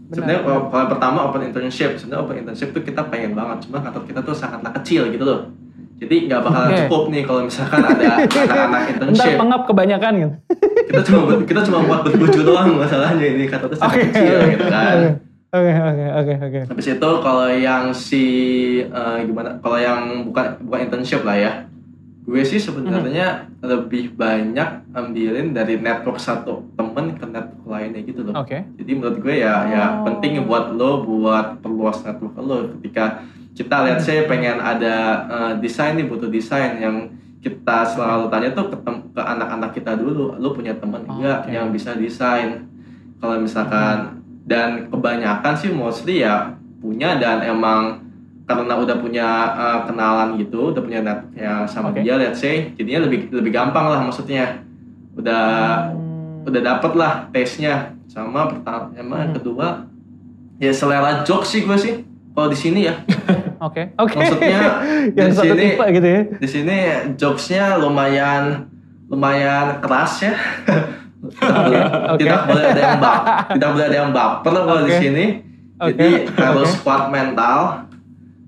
Benar, Sebenarnya benar. kalau kalau yang pertama open internship, sebenarnya open internship tuh kita pengen banget, cuma kantor kita tuh sangatlah kecil gitu loh. Jadi nggak bakalan Oke. cukup nih kalau misalkan ada [LAUGHS] anak-anak Ntar internship. pengap kebanyakan gitu. kita cuma kita cuma buat bertujuh doang masalahnya ini kantor tuh sangat kecil gitu kan. Oke, oke, oke, oke. Habis itu kalau yang si eh, gimana? Kalau yang bukan bukan internship lah ya. Gue sih sebenarnya Mhm. lebih banyak ambilin dari network satu temen ke network lainnya gitu loh. Oke. Jadi menurut gue ya ya Oh. penting buat lo buat perluas network lo ketika kita lihat saya pengen ada eh, desain nih butuh desain yang kita selalu tanya tuh ke, tem- ke anak-anak kita dulu lo punya teman enggak Oke. yang bisa desain kalau misalkan dan kebanyakan sih mostly ya punya dan emang karena udah punya eh, kenalan gitu udah punya net ya sama Oke. dia let's say jadinya lebih lebih gampang lah maksudnya udah Hmm. udah dapet lah taste-nya sama pertama emang Hmm. kedua ya selera jokes sih gue sih kalau di sini ya [LAUGHS] Oke, oke. Maksudnya, [LAUGHS] yang di satu sini- gitu ya. di sini jokesnya lumayan lumayan keras ya [LAUGHS] tidak, tidak boleh ada yang bap tidak boleh ada yang baper kalau di Oke. sini jadi harus Oke. kuat mental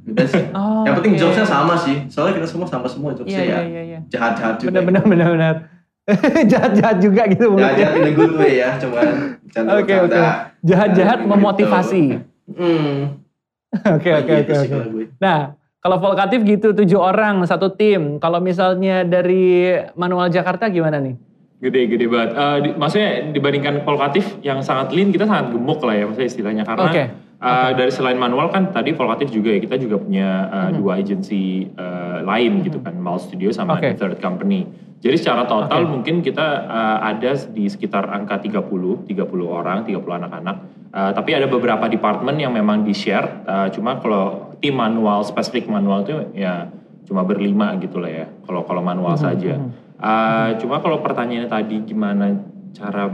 gitu sih [LAUGHS] Oh, yang penting oke. jokesnya sama sih soalnya kita semua sama semua jokesnya iya, ya iya, iya. jahat-jahat juga Benar, benar, benar, benar. [LAUGHS] Jahat-jahat juga gitu Jahat mulutnya. in a good way ya, cuman [LAUGHS] bercanda Oke oke. Jahat-jahat memotivasi. Hmm. Oke oke Gitu oke sih oke. gue. Nah, kalau Volkatif gitu tujuh orang satu tim. Kalau misalnya dari Manual Jakarta gimana nih? Gede, gede banget. Eh, di- maksudnya dibandingkan Volkatif yang sangat lean, kita sangat gemuk lah ya maksudnya istilahnya. Karena Oke, eh, dari selain manual kan tadi Volkatif juga ya, kita juga punya eh, Mhm. dua agency eh, lain gitu kan, Mal Studio sama. The Third Company. Jadi secara total Oke. mungkin kita eh, ada di sekitar angka 30, 30 orang, 30 anak-anak. Eh, tapi ada beberapa department yang memang di-share, eh, cuma kalau tim manual, spesifik manual itu ya cuma berlima gitu lah ya, kalau kalau manual Mhm, saja. Uh, cuma kalau pertanyaannya tadi gimana cara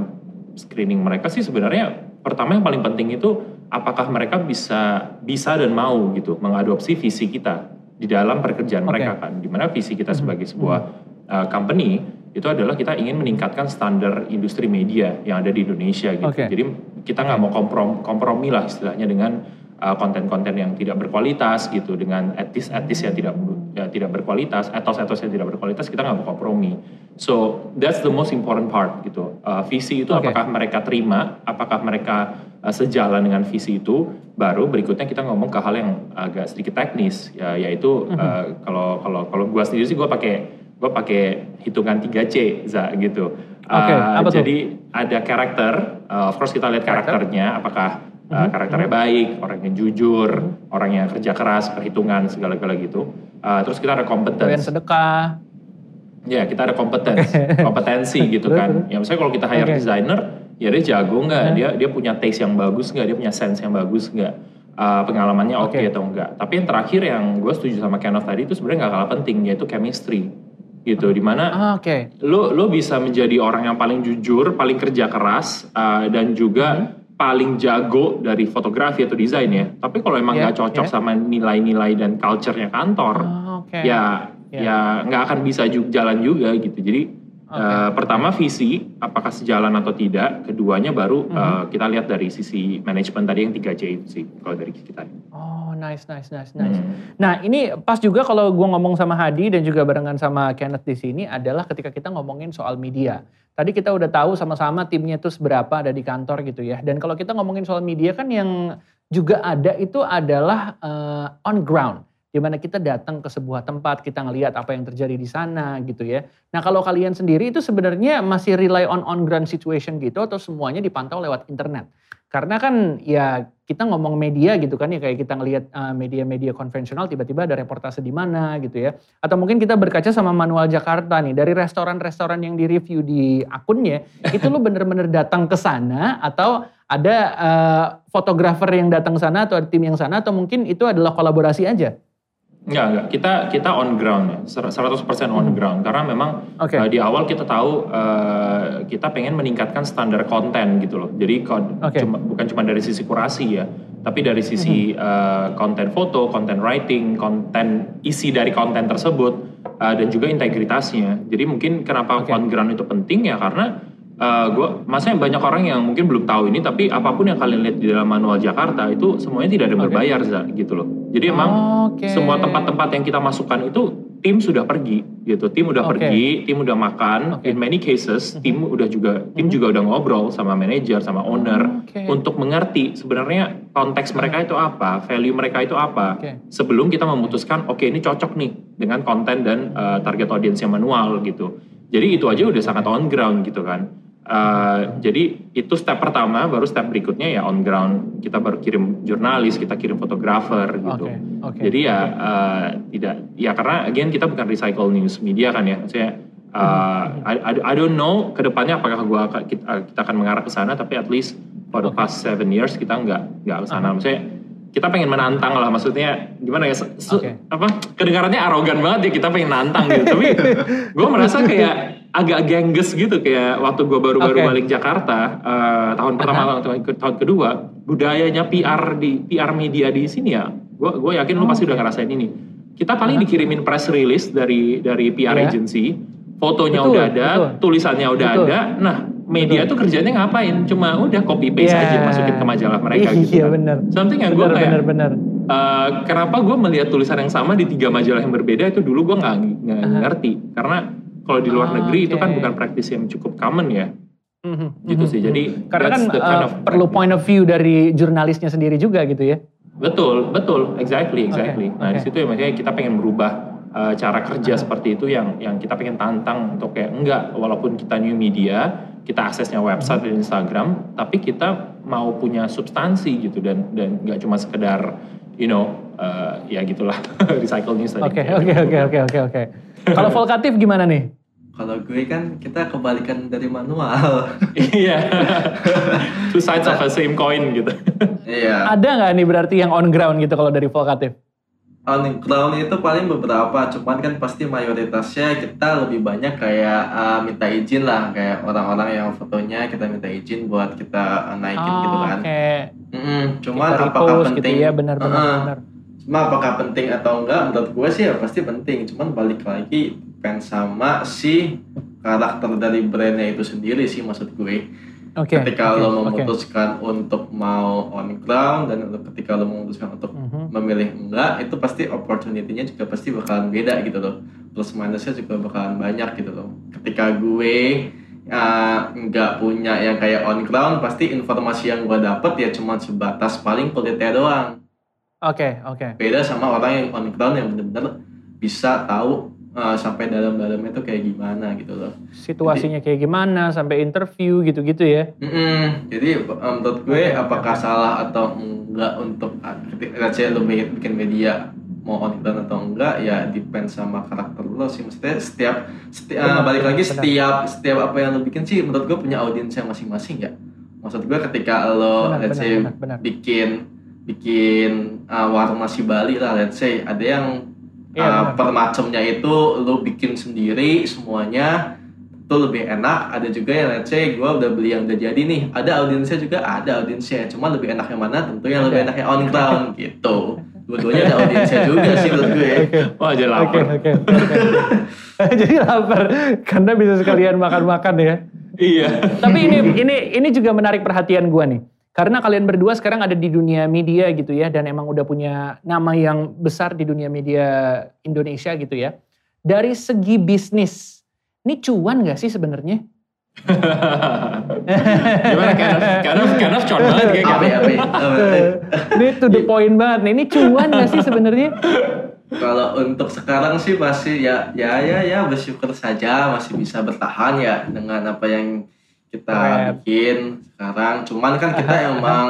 screening mereka sih sebenarnya pertama yang paling penting itu apakah mereka bisa bisa dan mau gitu mengadopsi visi kita di dalam pekerjaan Oke. mereka kan di mana visi kita Mhm. sebagai sebuah uh, company itu adalah kita ingin meningkatkan standar industri media yang ada di Indonesia gitu Oke. jadi kita nggak mau komprom kompromi lah istilahnya dengan konten-konten yang tidak berkualitas gitu dengan etis-etis yang tidak ya, tidak berkualitas etos-etos yang tidak berkualitas kita nggak mau kompromi so that's the most important part gitu Uh, visi itu Oke. apakah mereka terima apakah mereka uh, sejalan dengan visi itu baru berikutnya kita ngomong ke hal yang agak sedikit teknis ya yaitu uh, kalau kalau kalau gua sendiri sih gua pakai gua pakai hitungan 3C za gitu Oke, Uh, apa tuh? jadi ada karakter uh, of course kita lihat Karakter. karakternya apakah uh, Mhm. karakternya baik, orang yang jujur, orang yang kerja keras, perhitungan segala-gala gitu. Uh, terus kita ada competence. sedekah. Ya, kita ada competence, [LAUGHS] kompetensi gitu kan. Ya misalnya kalau kita hire Oke. designer, ya dia jago nggak, Hmm. dia dia punya taste yang bagus nggak, dia punya sense yang bagus nggak, Uh, pengalamannya oke Oke. atau enggak. Tapi yang terakhir yang gue setuju sama Kenneth tadi itu sebenarnya nggak kalah penting, yaitu chemistry gitu. Di mana Ah, Oke. lo lo bisa menjadi orang yang paling jujur, paling kerja keras, uh, dan juga paling jago dari fotografi atau desain ya. Tapi kalau emang Iya, nggak cocok iya. sama nilai-nilai dan culture-nya kantor, Ah, Oke. ya Iya. ya nggak akan bisa ju- jalan juga gitu. Jadi Oke. uh, pertama visi apakah sejalan atau tidak, keduanya baru Mhm. uh, kita lihat dari sisi manajemen tadi yang 3C itu sih kalau dari kita. Oh, nice, nice, nice, nice. Hmm. Nah, ini pas juga kalau gua ngomong sama Hadi dan juga barengan sama Kenneth di sini adalah ketika kita ngomongin soal media. Tadi kita udah tahu sama-sama timnya tuh seberapa ada di kantor gitu ya. Dan kalau kita ngomongin soal media kan yang juga ada itu adalah eh, on ground. Di mana kita datang ke sebuah tempat, kita ngelihat apa yang terjadi di sana gitu ya. Nah kalau kalian sendiri itu sebenarnya masih rely on on ground situation gitu atau semuanya dipantau lewat internet? Karena kan ya kita ngomong media gitu kan ya kayak kita ngelihat uh, media-media konvensional tiba-tiba ada reportase di mana gitu ya. Atau mungkin kita berkaca sama manual Jakarta nih dari restoran-restoran yang di-review di akunnya itu lu bener-bener datang ke sana atau ada uh, fotografer yang datang sana atau tim yang sana atau mungkin itu adalah kolaborasi aja. Enggak, enggak. Kita kita on ground ya, ser- 100% on Hmm. ground. Karena memang Oke. uh, di awal kita tahu uh, kita pengen meningkatkan standar konten gitu loh. Jadi Oke. cuma, bukan cuma dari sisi kurasi ya, tapi dari sisi uh, konten foto, konten writing, konten isi dari konten tersebut uh, dan juga integritasnya. Jadi mungkin kenapa Oke. on ground itu penting ya karena uh, gua maksudnya banyak orang yang mungkin belum tahu ini tapi apa pun yang kalian lihat di dalam manual Jakarta itu semuanya tidak ada yang berbayar Za, gitu loh. Jadi emang Oke. semua tempat-tempat yang kita masukkan itu tim sudah pergi gitu tim udah Oke. pergi tim udah makan Oke. in many cases Mhm. tim udah juga tim Mhm. juga udah ngobrol sama manajer sama owner Oke. untuk mengerti sebenarnya konteks mereka itu apa value mereka itu apa Oke. sebelum kita memutuskan oke ini cocok nih dengan konten dan uh, target audience yang manual gitu jadi itu aja udah sangat on ground gitu kan Uh, jadi itu step pertama baru step berikutnya ya on ground kita baru kirim jurnalis kita kirim fotografer gitu Oke. Oke. jadi ya uh, tidak ya karena again kita bukan recycle news media kan ya. Maksudnya uh, I, I, I don't know ke depannya apakah gua kita, kita akan mengarah ke sana tapi at least for the past seven years kita nggak nggak ke sana. Maksudnya kita pengen menantang lah maksudnya gimana ya Oke. apa kedengarannya arogan banget ya kita pengen nantang gitu tapi [LAUGHS] gue merasa kayak agak gengges gitu kayak waktu gue baru-baru Oke. balik Jakarta uh, tahun pertama tahun, tahun kedua budayanya PR di PR media di sini ya gue gue yakin lu Oh, pasti oke. udah ngerasain ini kita paling Aha. dikirimin press release dari dari PR Iya. agency fotonya Betul, udah ada betul. tulisannya udah Betul. ada nah media tuh kerjanya ngapain cuma udah copy paste Iya. aja masukin ke majalah mereka gitu Iya kan. benar. something yang gue kayak benar benar. Uh, kenapa gue melihat tulisan yang sama di tiga majalah yang berbeda itu dulu gue nggak Aha. ngerti karena Kalau di luar Oh, negeri itu kan bukan praktisi yang cukup common ya. Mhm, Gitu mhm, sih. mhm. Jadi karena kan the kind uh, of perlu practice. point of view dari jurnalisnya sendiri juga gitu ya. Betul, betul, exactly, exactly. Oke, Nah di oke. situ ya makanya kita pengen merubah uh, cara kerja seperti itu yang yang kita pengen tantang untuk kayak enggak, walaupun kita new media, kita aksesnya website dan Instagram, tapi kita mau punya substansi gitu dan dan nggak cuma sekedar you know uh, ya gitulah [LAUGHS] recycle news tadi. Oke oke oke oke oke oke. [LAUGHS] Kalau Volkatif gimana nih? Kalau gue kan kita kebalikan dari manual. [LAUGHS] Iya, two sides of the same coin gitu. Iya. Ada nggak nih berarti yang on ground gitu kalau dari Volkatif? On ground itu paling beberapa, cuman kan pasti mayoritasnya kita lebih banyak kayak uh, minta izin lah, kayak orang-orang yang fotonya kita minta izin buat kita uh, naikin gitu kan. Oh, Oke. Mm-mm, cuman Kita apakah repost penting? gitu ya benar-benar. Uh-uh. benar. Cuma apakah penting atau enggak? Menurut gue sih ya pasti penting. Cuman balik lagi depend sama si karakter dari brandnya itu sendiri sih maksud gue. Oke. ketika oke, lo memutuskan untuk mau on ground dan ketika lo memutuskan untuk Mhm. memilih enggak itu pasti opportunity-nya juga pasti bakalan beda gitu loh plus minusnya juga bakalan banyak gitu loh ketika gue uh, nggak punya yang kayak on ground pasti informasi yang gue dapet ya cuma sebatas paling kulitnya doang Oke oke. beda sama orang yang on ground yang bener-bener bisa tahu uh, sampai dalam-dalamnya itu kayak gimana gitu loh Situasinya kayak gimana sampai interview gitu-gitu ya. Mm-mm. Jadi um, menurut gue apakah salah atau enggak untuk ketika let's say lo bikin media mau on atau enggak ya depend sama karakter lo sih maksudnya setiap seti- uh, Benar, balik lagi benar. setiap setiap apa yang lo bikin sih menurut gue punya audiensnya masing-masing ya maksud gue ketika lo Benar, let's benar, say benar, benar. bikin bikin uh, warung nasi Bali lah let's say ada yang Iya, uh, per macamnya itu lo bikin sendiri semuanya itu lebih enak ada juga yang let's say gue udah beli yang udah jadi nih ada audiensnya juga ada audiensnya cuma lebih enak yang mana tentu yang lebih enak yang on ground [LAUGHS] gitu dua-duanya ada audiensnya juga sih menurut gue Wah jadi lapar. oke. oke. [LAUGHS] Jadi lapar karena bisa sekalian makan-makan ya. Iya. Tapi ini ini ini juga menarik perhatian gua nih. Karena kalian berdua sekarang ada di dunia media gitu ya dan emang udah punya nama yang besar di dunia media Indonesia gitu ya. Dari segi bisnis, ini cuan gak sih sebenarnya? [LAUGHS] Gimana kind of, kind of, kind of con banget kayak gitu. ini to the point banget nih. Ini cuan gak sih sebenarnya? kalau untuk sekarang sih masih ya ya ya ya bersyukur saja masih bisa bertahan ya dengan apa yang kita Keren. bikin sekarang. Cuman kan kita [LAUGHS] emang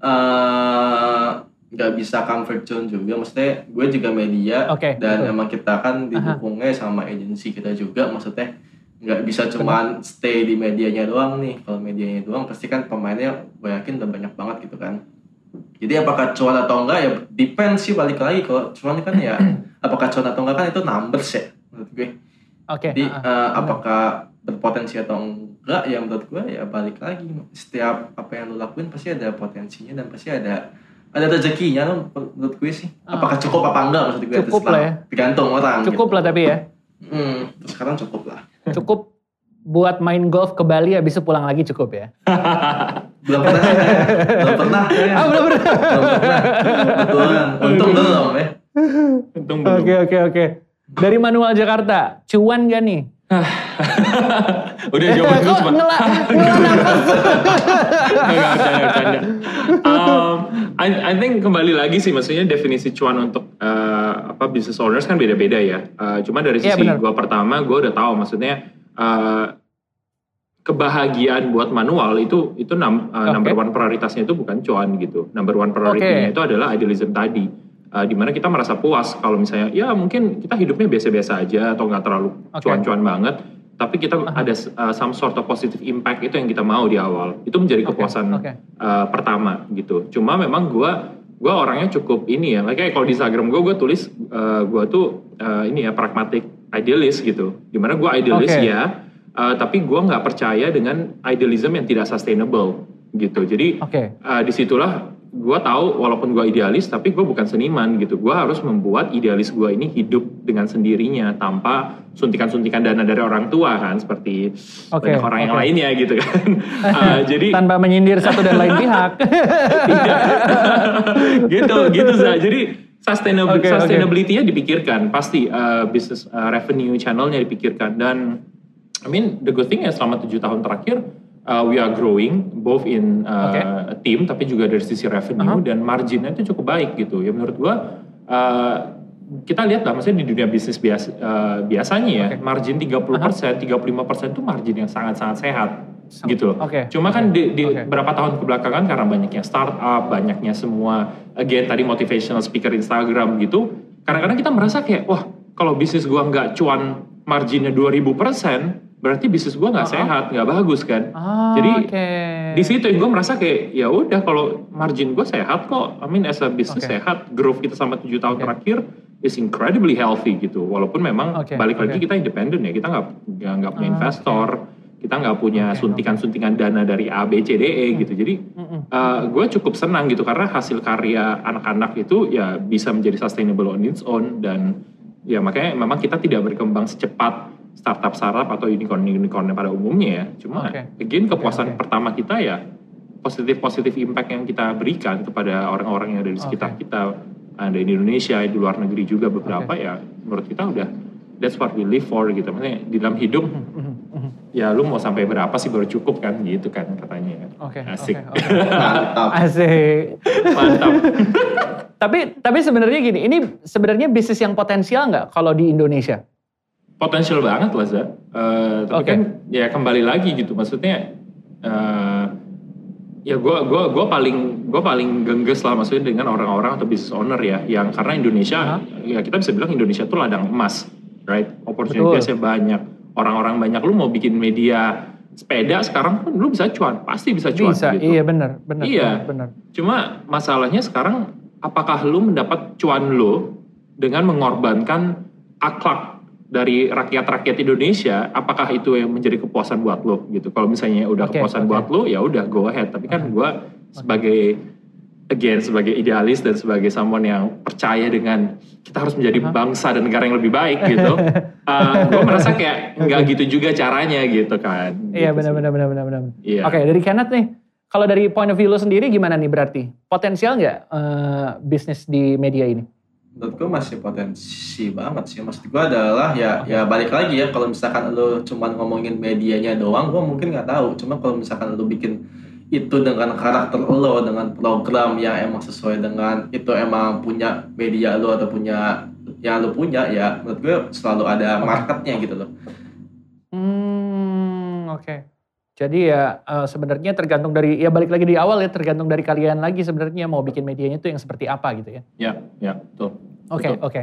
eh, nggak bisa comfort zone juga. Maksudnya gue juga media Oke, dan betul. emang kita kan didukungnya sama agensi kita juga. Maksudnya nggak bisa cuman stay di medianya doang nih. Kalau medianya doang pasti kan pemainnya gue yakin udah banyak banget gitu kan. Jadi apakah cuan atau enggak ya depend sih balik lagi kalau cuan kan ya [CLEARS THROAT] apakah cuan atau enggak kan itu numbers ya menurut gue. Oke. jadi eh, apakah berpotensi atau enggak ya menurut gue ya balik lagi setiap apa yang lo lakuin pasti ada potensinya dan pasti ada ada rezekinya lo menurut gue sih Ah. apakah cukup apa enggak maksud gue Cukup lah ya. tergantung orang Cukup lah tapi ya. gitu. hmm, terus sekarang cukup lah [LAUGHS] Cukup buat main golf ke Bali habis itu pulang lagi cukup ya. [LAUGHS] belum pernah belum pernah ya. Ah, belum pernah. belum pernah Betulan. [LAUGHS] untung belum ya Untung belum. Oke oke oke. Dari Manual Jakarta, cuan gak nih? [LAUGHS] Udah jawaban gue cuma ngelak [LAUGHS] ngelak nafas? Enggak, bercanda, bercanda. Um, I, I think kembali lagi sih, maksudnya definisi cuan untuk uh, apa business owners kan beda-beda ya. Uh, cuma dari Iya, sisi benar. gua pertama, gue udah tahu maksudnya uh, kebahagiaan buat manual itu itu num- uh, Oke. number one prioritasnya itu bukan cuan gitu. Number one priority-nya Oke. itu adalah idealism tadi. Uh, di mana kita merasa puas kalau misalnya ya mungkin kita hidupnya biasa-biasa aja atau nggak terlalu Oke. cuan-cuan banget tapi kita Aha. ada uh, some sort of positive impact itu yang kita mau di awal itu menjadi kepuasan oke. uh, pertama gitu cuma memang gua gua orangnya cukup ini ya kayak kalau di Instagram gua gua tulis uh, gua tuh uh, ini ya pragmatic idealist gitu di mana gua idealist Oke. ya uh, tapi gua nggak percaya dengan idealism yang tidak sustainable gitu jadi Oke. uh, di situlah gue tahu walaupun gue idealis tapi gue bukan seniman gitu gue harus membuat idealis gue ini hidup dengan sendirinya tanpa suntikan-suntikan dana dari orang tua kan seperti Oke, banyak orang yang oke. lainnya gitu kan Uh, [LAUGHS] jadi Tanpa menyindir satu dan lain pihak. [LAUGHS] Iya. [LAUGHS] gitu gitu sih jadi sustainability, Oke, oke. sustainability-nya dipikirkan pasti uh, business uh, revenue channelnya dipikirkan dan I mean the good thing ya selama tujuh tahun terakhir uh, we are growing both in uh, team tapi juga dari sisi revenue Uh-huh. dan marginnya itu cukup baik gitu ya menurut gua uh, kita lihat lah maksudnya di dunia bisnis biasa, uh, biasanya ya Oke. margin 30% 35% itu margin yang sangat-sangat sehat gitu loh. oke, Cuma kan di, di oke. beberapa tahun kebelakangan karena banyaknya startup, banyaknya semua again tadi motivational speaker Instagram gitu, kadang-kadang kita merasa kayak wah kalau bisnis gua nggak cuan marginnya 2000%, berarti bisnis gua nggak Uh-uh. sehat, nggak bagus kan. Ah, Jadi oke. di situ gue merasa kayak ya udah kalau margin gue sehat kok, I mean as a business Oke. sehat, growth kita sama tujuh tahun Oke. terakhir is incredibly healthy gitu. Walaupun memang Oke, balik lagi oke. kita independen ya, kita nggak nggak punya Ah, investor, kita nggak punya suntikan-suntikan dana dari A B C D E gitu. Jadi Mm-mm. gue cukup senang gitu karena hasil karya anak-anak itu ya bisa menjadi sustainable on its own dan ya makanya memang kita tidak berkembang secepat startup-startup atau unicorn-unicorn pada umumnya ya. Cuma Oke. again kepuasan oke. pertama kita ya positif-positif impact yang kita berikan kepada orang-orang yang ada di sekitar Oke. kita ada di Indonesia di luar negeri juga beberapa Oke. ya menurut kita udah that's what we live for gitu maksudnya di dalam hidup Mhm, mhm. ya lu mau sampai berapa sih baru cukup kan gitu kan katanya Oke, asik oke, oke. Mantap. Asik. mantap [LAUGHS] Tapi tapi sebenarnya gini, ini sebenarnya bisnis yang potensial nggak kalau di Indonesia? Potensial banget lah Za. Eh, tapi Oke. kan ya kembali lagi gitu maksudnya eh, ya gue gua gua paling gue paling gengges lah maksudnya dengan orang-orang atau business owner ya yang karena Indonesia Hah? ya kita bisa bilang Indonesia tuh ladang emas right opportunity-nya banyak orang-orang banyak lu mau bikin media sepeda sekarang pun lu bisa cuan pasti bisa cuan Bisa, gitu iya benar, benar, Iya. benar. Cuma masalahnya sekarang apakah lu mendapat cuan lu dengan mengorbankan akhlak dari rakyat-rakyat Indonesia, apakah itu yang menjadi kepuasan buat lo gitu. Kalau misalnya udah Oke, kepuasan oke. buat lo, ya udah go ahead. Tapi kan gua sebagai again sebagai idealis dan sebagai someone yang percaya dengan kita harus menjadi bangsa dan negara yang lebih baik gitu. [LAUGHS] gue merasa kayak [LAUGHS] nggak gitu juga caranya gitu kan. Iya Gitu benar sih. benar benar benar benar. Iya. Oke, dari Kenneth nih. Kalau dari point of view lo sendiri gimana nih berarti? Potensial nggak eh, bisnis di media ini? Menurut gue masih potensi banget sih. Maksud gue adalah ya ya balik lagi ya kalau misalkan lo cuman ngomongin medianya doang gue mungkin nggak tahu. Cuma kalau misalkan lo bikin itu dengan karakter lo dengan program yang emang sesuai dengan itu emang punya media lo atau punya yang lo punya ya menurut gue selalu ada marketnya gitu loh. Hmm, oke. Jadi ya eh, sebenarnya tergantung dari ya balik lagi di awal ya tergantung dari kalian lagi sebenarnya mau bikin medianya itu yang seperti apa gitu ya. Ya, ya, betul. Oke, Betul. oke.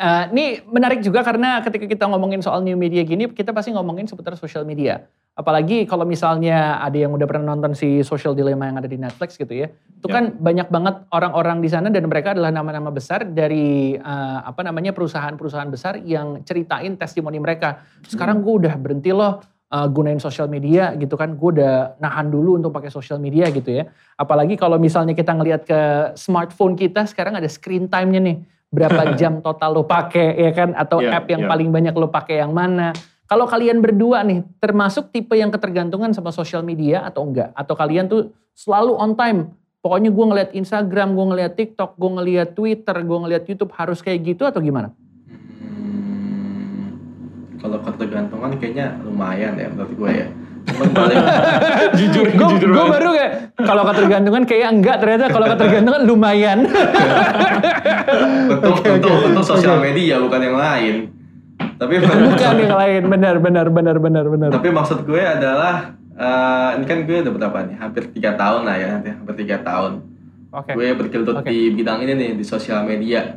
Eh, ini menarik juga karena ketika kita ngomongin soal new media gini, kita pasti ngomongin seputar social media. Apalagi kalau misalnya ada yang udah pernah nonton si Social Dilemma yang ada di Netflix gitu ya. Itu Ya. kan banyak banget orang-orang di sana dan mereka adalah nama-nama besar dari eh, apa namanya perusahaan-perusahaan besar yang ceritain testimoni mereka. Sekarang gue udah berhenti loh eh, gunain social media gitu kan. Gue udah nahan dulu untuk pakai social media gitu ya. Apalagi kalau misalnya kita ngelihat ke smartphone kita sekarang ada screen time-nya nih. Berapa [LAUGHS] jam total lo pakai ya kan atau Iya, app yang iya. paling banyak lo pakai yang mana. Kalau kalian berdua nih termasuk tipe yang ketergantungan sama social media atau enggak? Atau kalian tuh selalu on time? Pokoknya gue ngeliat Instagram, gue ngeliat TikTok, gue ngeliat Twitter, gue ngeliat YouTube harus kayak gitu atau gimana? Kalau ketergantungan kayaknya lumayan ya menurut gue ya [LAUGHS] jujur, gue jujur gue baru kayak kalau ketergantungan kayak enggak ternyata kalau ketergantungan lumayan. [LAUGHS] Oke, untuk oke. untuk sosial Oke. media bukan yang lain tapi Bukan yang lain, benar benar benar benar benar. tapi maksud gue adalah eh, ini kan gue udah berapa nih hampir tiga tahun lah ya hampir tiga tahun Oke. gue bergelut Oke. di bidang ini nih di sosial media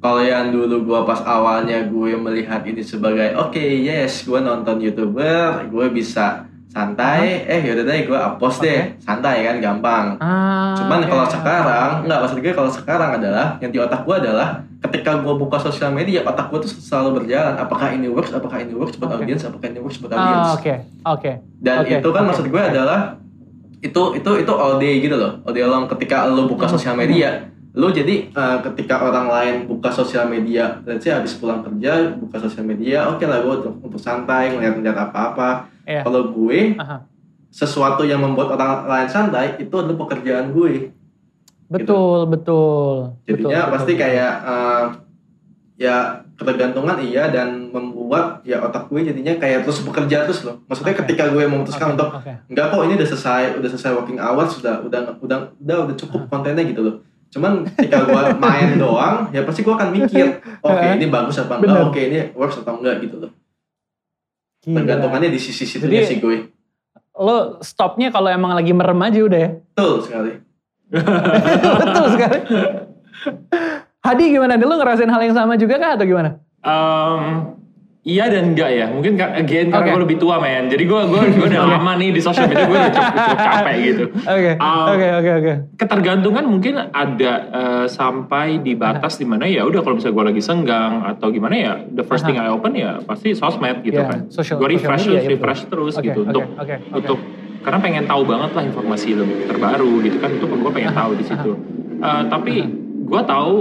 kalau yang dulu gue pas awalnya gue melihat ini sebagai oke yes gue nonton youtuber gue bisa santai eh yaudah deh gue upload deh santai kan gampang Ah, Cuman oke. kalau sekarang, nggak maksud gue kalau sekarang adalah yang di otak gue adalah ketika gue buka sosial media, otak gue tuh selalu berjalan. Apakah ini works? Apakah ini works buat Oke. audiens? Apakah ini works buat audiens? Ah, oke, oke. Dan Oke, itu kan oke, maksud gue oke. adalah itu itu itu all day gitu loh. All day long ketika lo buka Hmm. sosial media, lo jadi eh, ketika orang lain buka sosial media, let's say habis pulang kerja buka sosial media, oke lah gue untuk, untuk santai ngeliat-ngeliat apa-apa. Iya. Kalau gue Aha. sesuatu yang membuat orang lain santai itu adalah pekerjaan gue. Betul, betul. Jadinya betul, pasti betul. kayak eh, ya ketergantungan iya dan membuat ya otak gue jadinya kayak terus bekerja terus loh. Maksudnya Oke. ketika gue memutuskan Oke, untuk oke. enggak kok ini udah selesai udah selesai working hours sudah udah udah udah udah cukup kontennya gitu loh. Cuman ketika gue main doang ya pasti gue akan mikir oke Heeh. ini bagus apa enggak oke ini works atau enggak gitu loh. Gila. Tergantungannya di sisi situnya Jadi- sih gue. Lo stopnya kalau emang lagi merem aja udah ya. Betul sekali. [LAUGHS] betul sekali. Hadi gimana? Lo ngerasain hal yang sama juga kah atau gimana? Um, iya dan enggak ya. Mungkin again karena Oke. gue lebih tua men. Jadi gue gue gue udah lama nih di sosial media gue udah cukup, cukup capek gitu. Oke, Um, oke, oke, oke. Ketergantungan mungkin ada eh, sampai di batas di mana ya udah kalau misalnya gue lagi senggang atau gimana ya the first thing I open ya pasti sosmed gitu Iya, kan. social- gue refresh social media, terus, ya, refresh terus Oke, gitu oke, untuk oke, oke. untuk karena pengen tahu banget lah informasi lebih terbaru gitu kan itu gue pengen tahu di situ. Eh, tapi gue tahu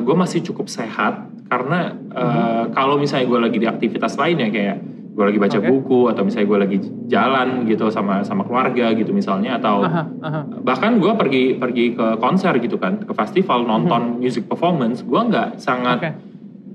gue masih cukup sehat karena eh, kalau misalnya gue lagi di aktivitas lainnya kayak gue lagi baca Oke. buku atau misalnya gue lagi jalan gitu sama sama keluarga gitu misalnya atau Aha, aha. bahkan gue pergi pergi ke konser gitu kan ke festival nonton music performance gue nggak sangat Oke.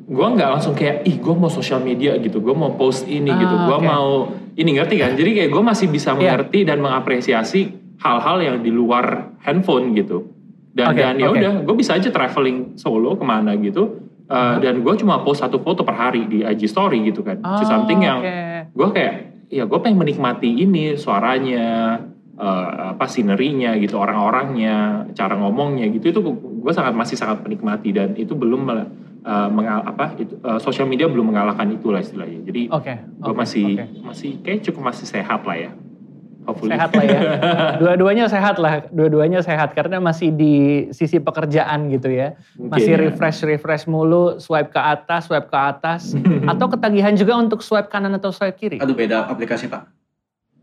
gue nggak langsung kayak ih gue mau sosial media gitu gue mau post ini Ah, gitu gue oke. mau ini ngerti kan jadi kayak gue masih bisa Iya. mengerti dan mengapresiasi hal-hal yang di luar handphone gitu dan Oke, dan ya udah gue bisa aja traveling solo ke mana gitu Uh, dan gue cuma post satu foto per hari di IG story gitu kan Oh, something yang oke. gue kayak ya gue pengen menikmati ini suaranya eh, apa sinerinya gitu orang-orangnya cara ngomongnya gitu itu gue sangat masih sangat menikmati dan itu belum eh, mengal apa itu eh, sosial media belum mengalahkan itulah istilahnya jadi Oke. gue oke, masih oke. masih kayak cukup masih sehat lah ya hopefully Sehat lah ya. [LAUGHS] Dua-duanya sehat lah. Dua-duanya sehat karena masih di sisi pekerjaan gitu ya. Mungkin Masih ya. refresh refresh mulu, swipe ke atas, swipe ke atas, [LAUGHS] atau ketagihan juga untuk swipe kanan atau swipe kiri. Aduh beda aplikasi pak.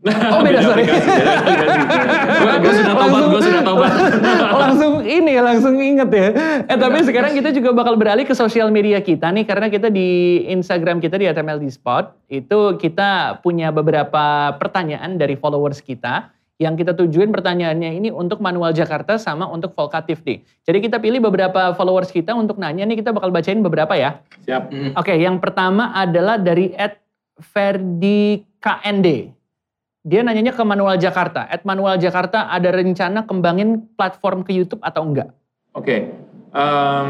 Oh beda sorry. gue sudah tobat gue sudah tobat [LAUGHS] langsung ini langsung inget ya. Eh tapi sekarang kita juga bakal beralih ke sosial media kita nih karena kita di Instagram kita di ATMLD Spot itu kita punya beberapa pertanyaan dari followers kita yang kita tujuin pertanyaannya ini untuk Manual Jakarta sama untuk Volkatif nih. Jadi kita pilih beberapa followers kita untuk nanya nih kita bakal bacain beberapa ya. siap. Oke, yang pertama adalah dari Ed Ferdi KND. Dia nanyanya ke Manual Jakarta. At Manual Jakarta ada rencana kembangin platform ke YouTube atau enggak? Oke, em,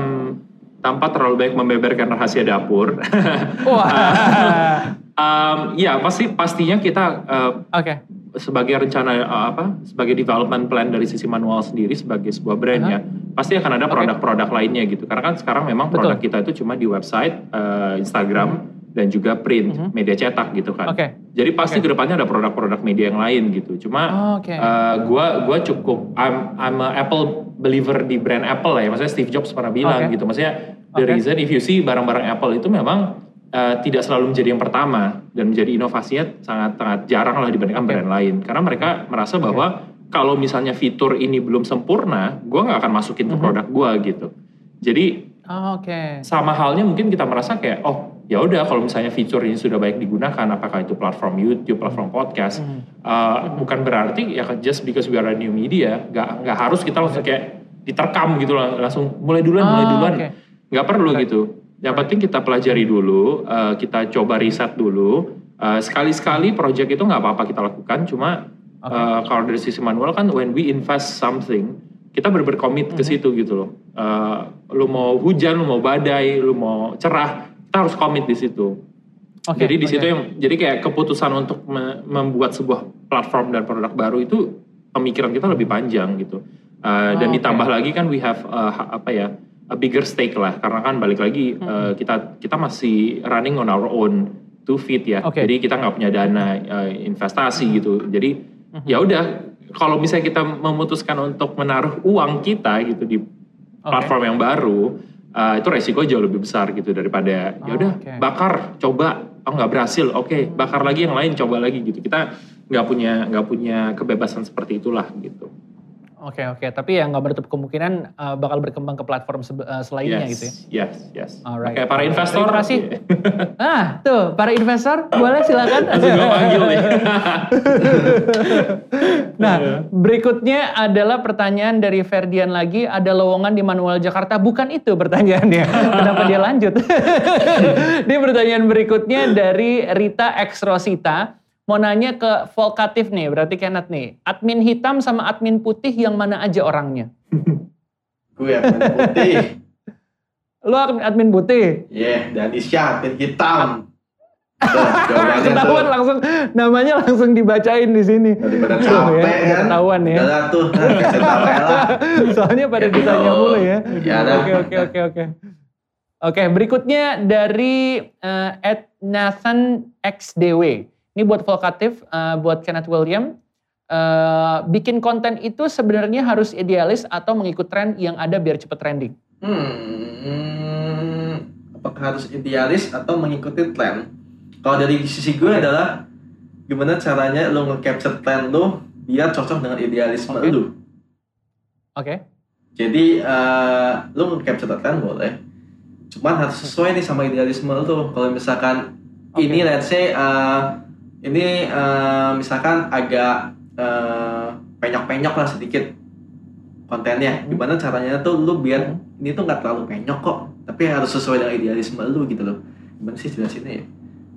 tanpa terlalu banyak membeberkan rahasia dapur. [LAUGHS] Wah. [LAUGHS] Em, ya pasti pastinya kita eh, Oke. sebagai rencana eh, apa sebagai development plan dari sisi manual sendiri sebagai sebuah brand Aha. ya pasti akan ada produk-produk lainnya gitu karena kan sekarang memang Betul. produk kita itu cuma di website, eh, Instagram dan juga print Mhm. media cetak gitu kan. Oke. Jadi pasti Oke. ke depannya ada produk-produk media yang lain gitu. Cuma Oh, Oke. eh, gua gua cukup I'm I'm a Apple believer di brand Apple lah ya. Maksudnya Steve Jobs pernah bilang Oke. gitu. Maksudnya the Oke. reason if you see barang-barang Apple itu memang eh, tidak selalu menjadi yang pertama dan menjadi inovasinya sangat sangat jarang lah dibandingkan Oke. brand lain. Karena mereka merasa bahwa kalau misalnya fitur ini belum sempurna, gua nggak akan masukin ke Mhm. produk gua gitu. Jadi Oh, Oke. sama halnya mungkin kita merasa kayak oh ya udah kalau misalnya fitur ini sudah baik digunakan apakah itu platform YouTube, platform podcast Mhm. uh, bukan berarti ya just because we are a new media nggak nggak harus kita langsung kayak diterkam gitu langsung mulai duluan mulai Oh, duluan nggak perlu Right. gitu yang penting kita pelajari dulu uh, kita coba riset dulu Uh, sekali-sekali project itu nggak apa-apa kita lakukan cuma Oke. uh, kalau dari sisi manual kan when we invest something kita benar-benar komit ke Mhm. situ gitu loh Uh, lu mau hujan lu mau badai lu mau cerah kita harus komit di situ Oke, jadi di situ yang jadi kayak keputusan untuk me- membuat sebuah platform dan produk baru itu pemikiran kita lebih panjang gitu. Uh, dan Oh, ditambah lagi kan we have uh, apa ya a bigger stake lah karena kan balik lagi uh, kita kita masih running on our own two feet ya. Oke. Jadi kita nggak punya dana uh, investasi gitu. Jadi ya udah kalau misalnya kita memutuskan untuk menaruh uang kita gitu di platform yang baru uh, itu resiko jauh lebih besar gitu daripada ya udah Oh, oke. bakar coba. Oh nggak berhasil. Oke bakar lagi yang lain coba lagi gitu. Kita nggak punya nggak punya kebebasan seperti itulah gitu Oke oke, tapi ya nggak menutup kemungkinan uh, bakal berkembang ke platform uh, selainnya yes, gitu ya. Yes, yes. Alright. Oke, para investor. Terima kasih. [LAUGHS] ah, tuh para investor boleh silakan. Langsung gue panggil nih. [LAUGHS] nah, berikutnya adalah pertanyaan dari Ferdian lagi. Ada lowongan di Manual Jakarta? Bukan itu pertanyaannya. [LAUGHS] Kenapa dia lanjut? Ini pertanyaan berikutnya dari Rita X Rosita mau nanya ke Volkatif nih, berarti Kenneth nih. Admin hitam sama admin putih yang mana aja orangnya? Gue admin putih. Lo admin putih? Iya, yeah, dan Isya admin hitam. [LAUGHS] Ketahuan langsung namanya langsung dibacain di sini. Daripada capek ya, kan. Ketahuan ya. Udah tuh, lah. [LAUGHS] Soalnya pada Ya, ditanya mulu ya. Ya, dah. Oke oke oke oke. Oke, berikutnya dari uh, Ed Nathan XDW. Ini buat Volkatif, uh, buat Kenneth William. Uh, bikin konten itu sebenarnya harus idealis atau mengikut tren yang ada biar cepet trending. Hmm, apakah harus idealis atau mengikuti tren? Kalau dari sisi gue adalah gimana caranya lo nge-capture tren lo biar cocok dengan idealisme Oke. lo. Oke? Jadi eh, lo nge-capture tren boleh, cuman harus sesuai nih sama idealisme lo. Kalau misalkan Oke. ini let's say eh, ini eh, misalkan agak eh, penyok-penyok lah sedikit kontennya. Hmm. Gimana caranya tuh lo biar Hmm. ini tuh nggak terlalu penyok kok, tapi harus sesuai dengan idealisme lo gitu loh. Gimana sih jelasinnya ya?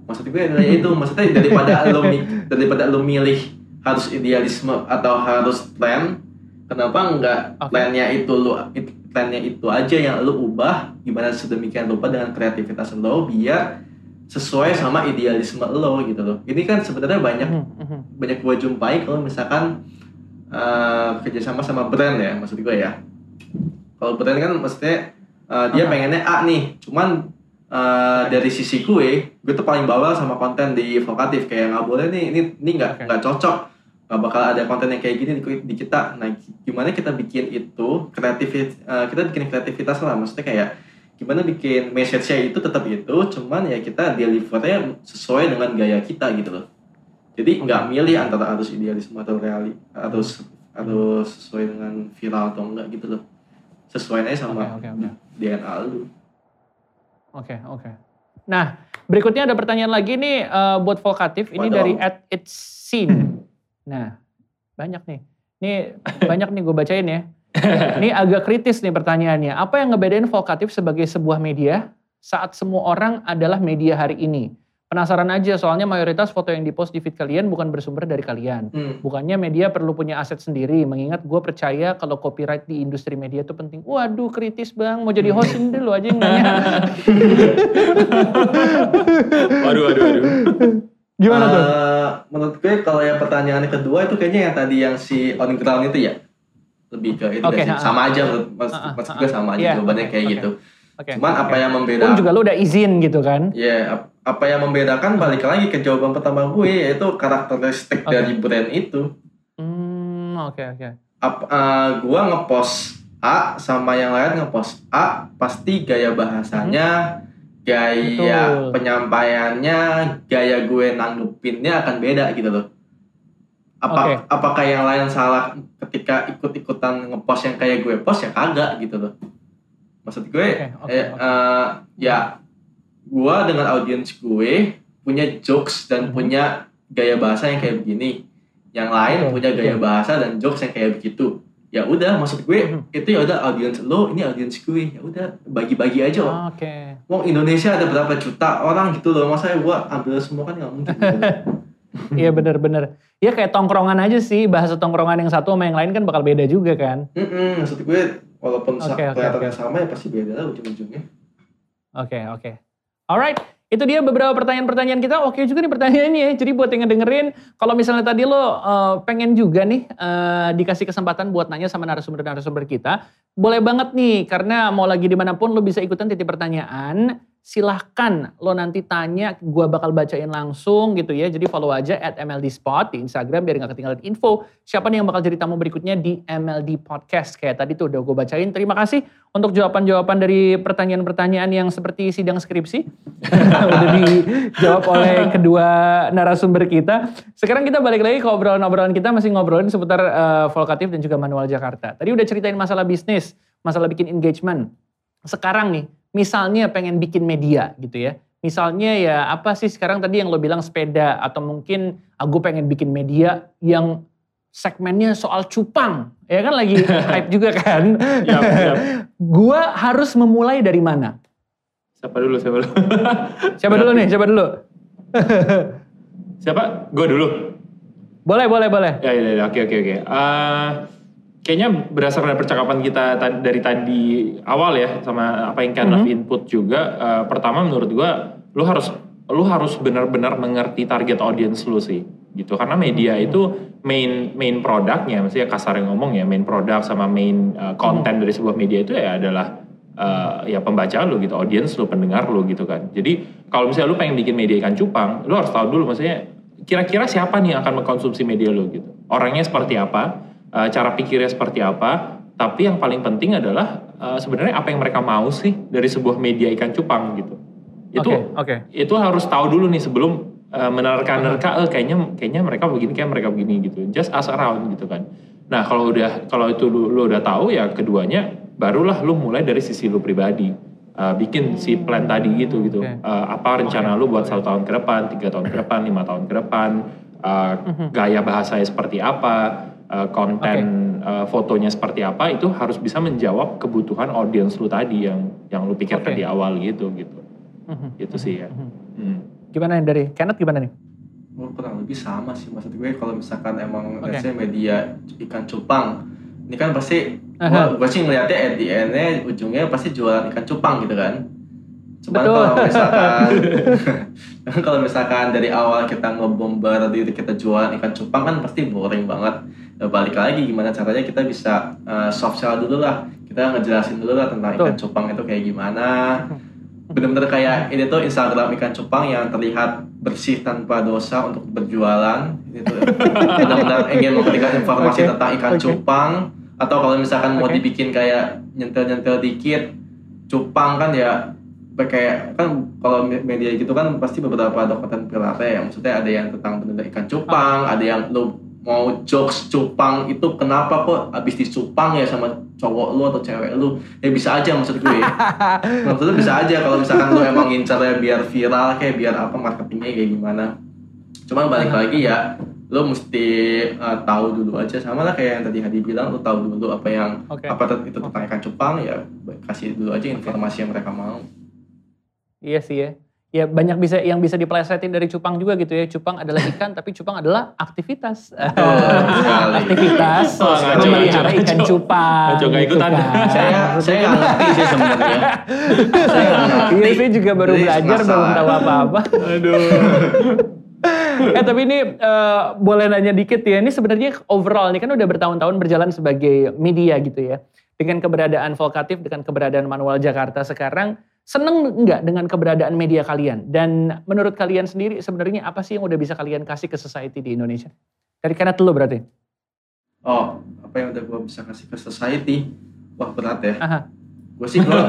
Maksud gue adalah itu, [LAUGHS] maksudnya daripada mi- daripada lo milih harus idealisme atau harus plan, kenapa nggak Oke. plannya itu it- plannya itu aja yang lo ubah gimana sedemikian rupa dengan kreativitas lo biar sesuai sama idealisme lo gitu loh. Ini kan sebenarnya banyak Mhm, mhm. banyak gue jumpai kalau misalkan eh, kerjasama sama brand ya maksud gue ya kalau brand kan maksudnya eh, dia Aha. pengennya A nih cuman eh, dari sisi gue gue tuh paling bawel sama konten di vokatif kayak nggak boleh nih ini ini nggak nggak cocok nggak bakal ada konten yang kayak gini di, di kita nah gimana kita bikin itu kreatif kita bikin kreativitas lah maksudnya kayak gimana bikin message-nya itu tetap itu cuman ya kita delivernya sesuai dengan gaya kita gitu loh jadi nggak milih antara harus idealisme atau reali harus harus sesuai dengan viral atau enggak gitu loh sesuai aja sama Oke, oke, oke. DNA lu Oke, oke. Nah, berikutnya ada pertanyaan lagi nih eh, buat Volkatif. Ini Waduh. dari at it's seen. [LAUGHS] Nah, banyak nih. Ini banyak nih gue bacain ya. Ini agak kritis nih pertanyaannya. Apa yang ngebedain Volkatif sebagai sebuah media saat semua orang adalah media hari ini? Penasaran aja soalnya mayoritas foto yang dipost di feed kalian bukan bersumber dari kalian. hmm. Bukannya media perlu punya aset sendiri, mengingat gue percaya kalau copyright di industri media itu penting. Waduh kritis bang, mau jadi host ini dulu aja yang nanya. [LAUGHS] waduh, waduh, waduh. Gimana tuh? Eh, menurut gue kalau yang pertanyaan kedua itu kayaknya yang tadi yang si on ground itu ya lebih ke itu sih? ha, sama aja menurut mas, ha, gue ha. sama aja Iya, jawabannya kayak oke. gitu Oke, cuman apa oke. yang Pun membedakan juga lu udah izin gitu kan? ya ap- apa yang membedakan balik lagi ke jawaban pertama gue yaitu karakteristik Oke. dari brand itu Hmm, oke oke. Ap- eh, gua ngepost A sama yang lain ngepost A pasti gaya bahasanya gaya Betul. penyampaiannya gaya gue nanggepinnya akan beda gitu loh apa Oke. apakah yang lain salah ketika ikut-ikutan ngepost yang kayak gue post ya kagak gitu loh maksud gue Oke, oke, eh, oke. eh, ya gua dengan audiens gue punya jokes dan Mhm. punya gaya bahasa yang kayak begini yang lain Betul, punya gaya bahasa dan jokes yang kayak begitu ya udah maksud gue Mhm. itu ya udah audiens lo ini audiens gue ya udah bagi-bagi aja oh. Oke. Wong Indonesia ada berapa juta orang gitu loh masa gua ambil semua kan nggak mungkin gitu. [LAUGHS] [LAUGHS] Iya bener-bener. Ya kayak tongkrongan aja sih, bahasa tongkrongan yang satu sama yang lain kan bakal beda juga kan. Mm-mm, maksud gue walaupun Oke, oke, kelihatannya oke. sama ya pasti beda lah ujung-ujungnya Oke, oke. Alright, itu dia beberapa pertanyaan-pertanyaan kita. Oke juga nih pertanyaannya. Jadi buat yang ngedengerin, kalau misalnya tadi lo eh, pengen juga nih eh, dikasih kesempatan buat nanya sama narasumber-narasumber kita, boleh banget nih. Karena mau lagi di mana pun lo bisa ikutan titip pertanyaan silahkan lo nanti tanya, gue bakal bacain langsung gitu ya. Jadi follow aja at MLD Spot di Instagram biar gak ketinggalan info siapa nih yang bakal jadi tamu berikutnya di MLD Podcast. Kayak tadi tuh udah gue bacain. Terima kasih untuk jawaban-jawaban dari pertanyaan-pertanyaan yang seperti sidang skripsi. [LAUGHS] udah dijawab oleh kedua narasumber kita. Sekarang kita balik lagi ke obrolan-obrolan kita masih ngobrolin seputar uh, Volkatif dan juga Manual Jakarta. Tadi udah ceritain masalah bisnis, masalah bikin engagement. Sekarang nih, misalnya pengen bikin media gitu ya. Misalnya ya apa sih sekarang tadi yang lo bilang sepeda atau mungkin aku pengen bikin media yang segmennya soal cupang. Ya kan lagi [LAUGHS] hype juga kan. Yap, yap. Gua harus memulai dari mana? Siapa dulu, siapa dulu? [LAUGHS] siapa dulu nih, siapa dulu? siapa? Gue dulu. Boleh, boleh, boleh. Ya, ya, ya, oke, oke, oke. Uh, kayaknya berdasarkan percakapan kita dari tadi awal ya sama apa yang kind of mhm. input juga uh, pertama menurut gua lu harus lu harus benar-benar mengerti target audience lu sih gitu karena media hmm. itu main main produknya maksudnya kasar yang ngomong ya main produk sama main uh, konten hmm. dari sebuah media itu ya adalah uh, ya pembaca lu gitu audience lu pendengar lu gitu kan jadi kalau misalnya lu pengen bikin media ikan cupang lu harus tahu dulu maksudnya kira-kira siapa nih yang akan mengkonsumsi media lu gitu orangnya seperti apa uh, cara pikirnya seperti apa. Tapi yang paling penting adalah uh, sebenarnya apa yang mereka mau sih dari sebuah media ikan cupang gitu. Itu okay, okay. itu harus tahu dulu nih sebelum uh, menerka-nerka, eh, kayaknya kayaknya mereka begini, kayak mereka begini gitu. Just ask around gitu kan. Nah kalau udah kalau itu lu, lu udah tahu ya keduanya barulah lu mulai dari sisi lu pribadi. Uh, bikin si plan tadi gitu gitu. Okay. Uh, apa rencana okay. lu buat satu tahun ke depan, tiga tahun ke depan, lima tahun ke depan, uh, gaya bahasanya seperti apa, uh, konten okay. uh, fotonya seperti apa itu harus bisa menjawab kebutuhan audiens lu tadi yang yang lu pikirkan okay. di awal gitu gitu mm-hmm. itu sih ya mm-hmm. mm. gimana nih dari Kenneth gimana nih oh, kurang lebih sama sih maksud gue kalau misalkan emang okay. media ikan cupang ini kan pasti uh-huh. gue sih ngeliatnya at the end-nya ujungnya pasti jualan ikan cupang gitu kan Cuman Betul. kalau misalkan [LAUGHS] [LAUGHS] kalau misalkan dari awal kita ngebombar diri kita jualan ikan cupang kan pasti boring banget. Ya, balik lagi gimana caranya kita bisa uh, soft sell dulu lah. Kita ngejelasin dulu lah tentang ikan cupang itu kayak gimana. [LAUGHS] Bener-bener kayak ini tuh Instagram ikan cupang yang terlihat bersih tanpa dosa untuk berjualan. Itu [LAUGHS] benar-benar ingin memberikan informasi okay. tentang ikan okay. cupang. Atau kalau misalkan okay. mau dibikin kayak nyentil-nyentil dikit, cupang kan ya kayak kan kalau media gitu kan pasti beberapa ada konten ya maksudnya ada yang tentang benar ikan cupang ada yang lu mau jokes cupang itu kenapa kok abis dicupang ya sama cowok lu atau cewek lu? Ya bisa aja maksud gue. [LAUGHS] Maksudnya bisa aja kalau misalkan lu emang ngincarnya biar viral kayak biar apa marketingnya kayak gimana. Cuman balik lagi ya lo mesti uh, tahu dulu aja. Sama lah kayak yang tadi Hadi bilang lo tahu dulu apa yang okay. apa itu tentang ikan cupang ya kasih dulu aja informasi yang mereka mau. Iya sih ya. Ya banyak bisa yang bisa dipelesetin dari cupang juga gitu ya. Cupang adalah ikan tapi cupang adalah aktivitas. Oh, aktivitas oh, memelihara ikan cupang. Ngaco gak ikutan. Gitu kan. saya saya ngerti sih sebenarnya. saya ngerti. Iya sih juga baru Jadi belajar belum tahu apa-apa. Aduh. eh tapi ini uh, boleh nanya dikit ya. Ini sebenarnya overall ini kan udah bertahun-tahun berjalan sebagai media gitu ya. Dengan keberadaan Volkatif, dengan keberadaan Manual Jakarta sekarang, Seneng nggak dengan keberadaan media kalian? Dan menurut kalian sendiri sebenarnya apa sih yang udah bisa kalian kasih ke society di Indonesia? Dari Kenneth dulu berarti. Oh, apa yang udah gue bisa kasih ke society? Wah berat ya. Aha. Gue sih gue, [LAUGHS]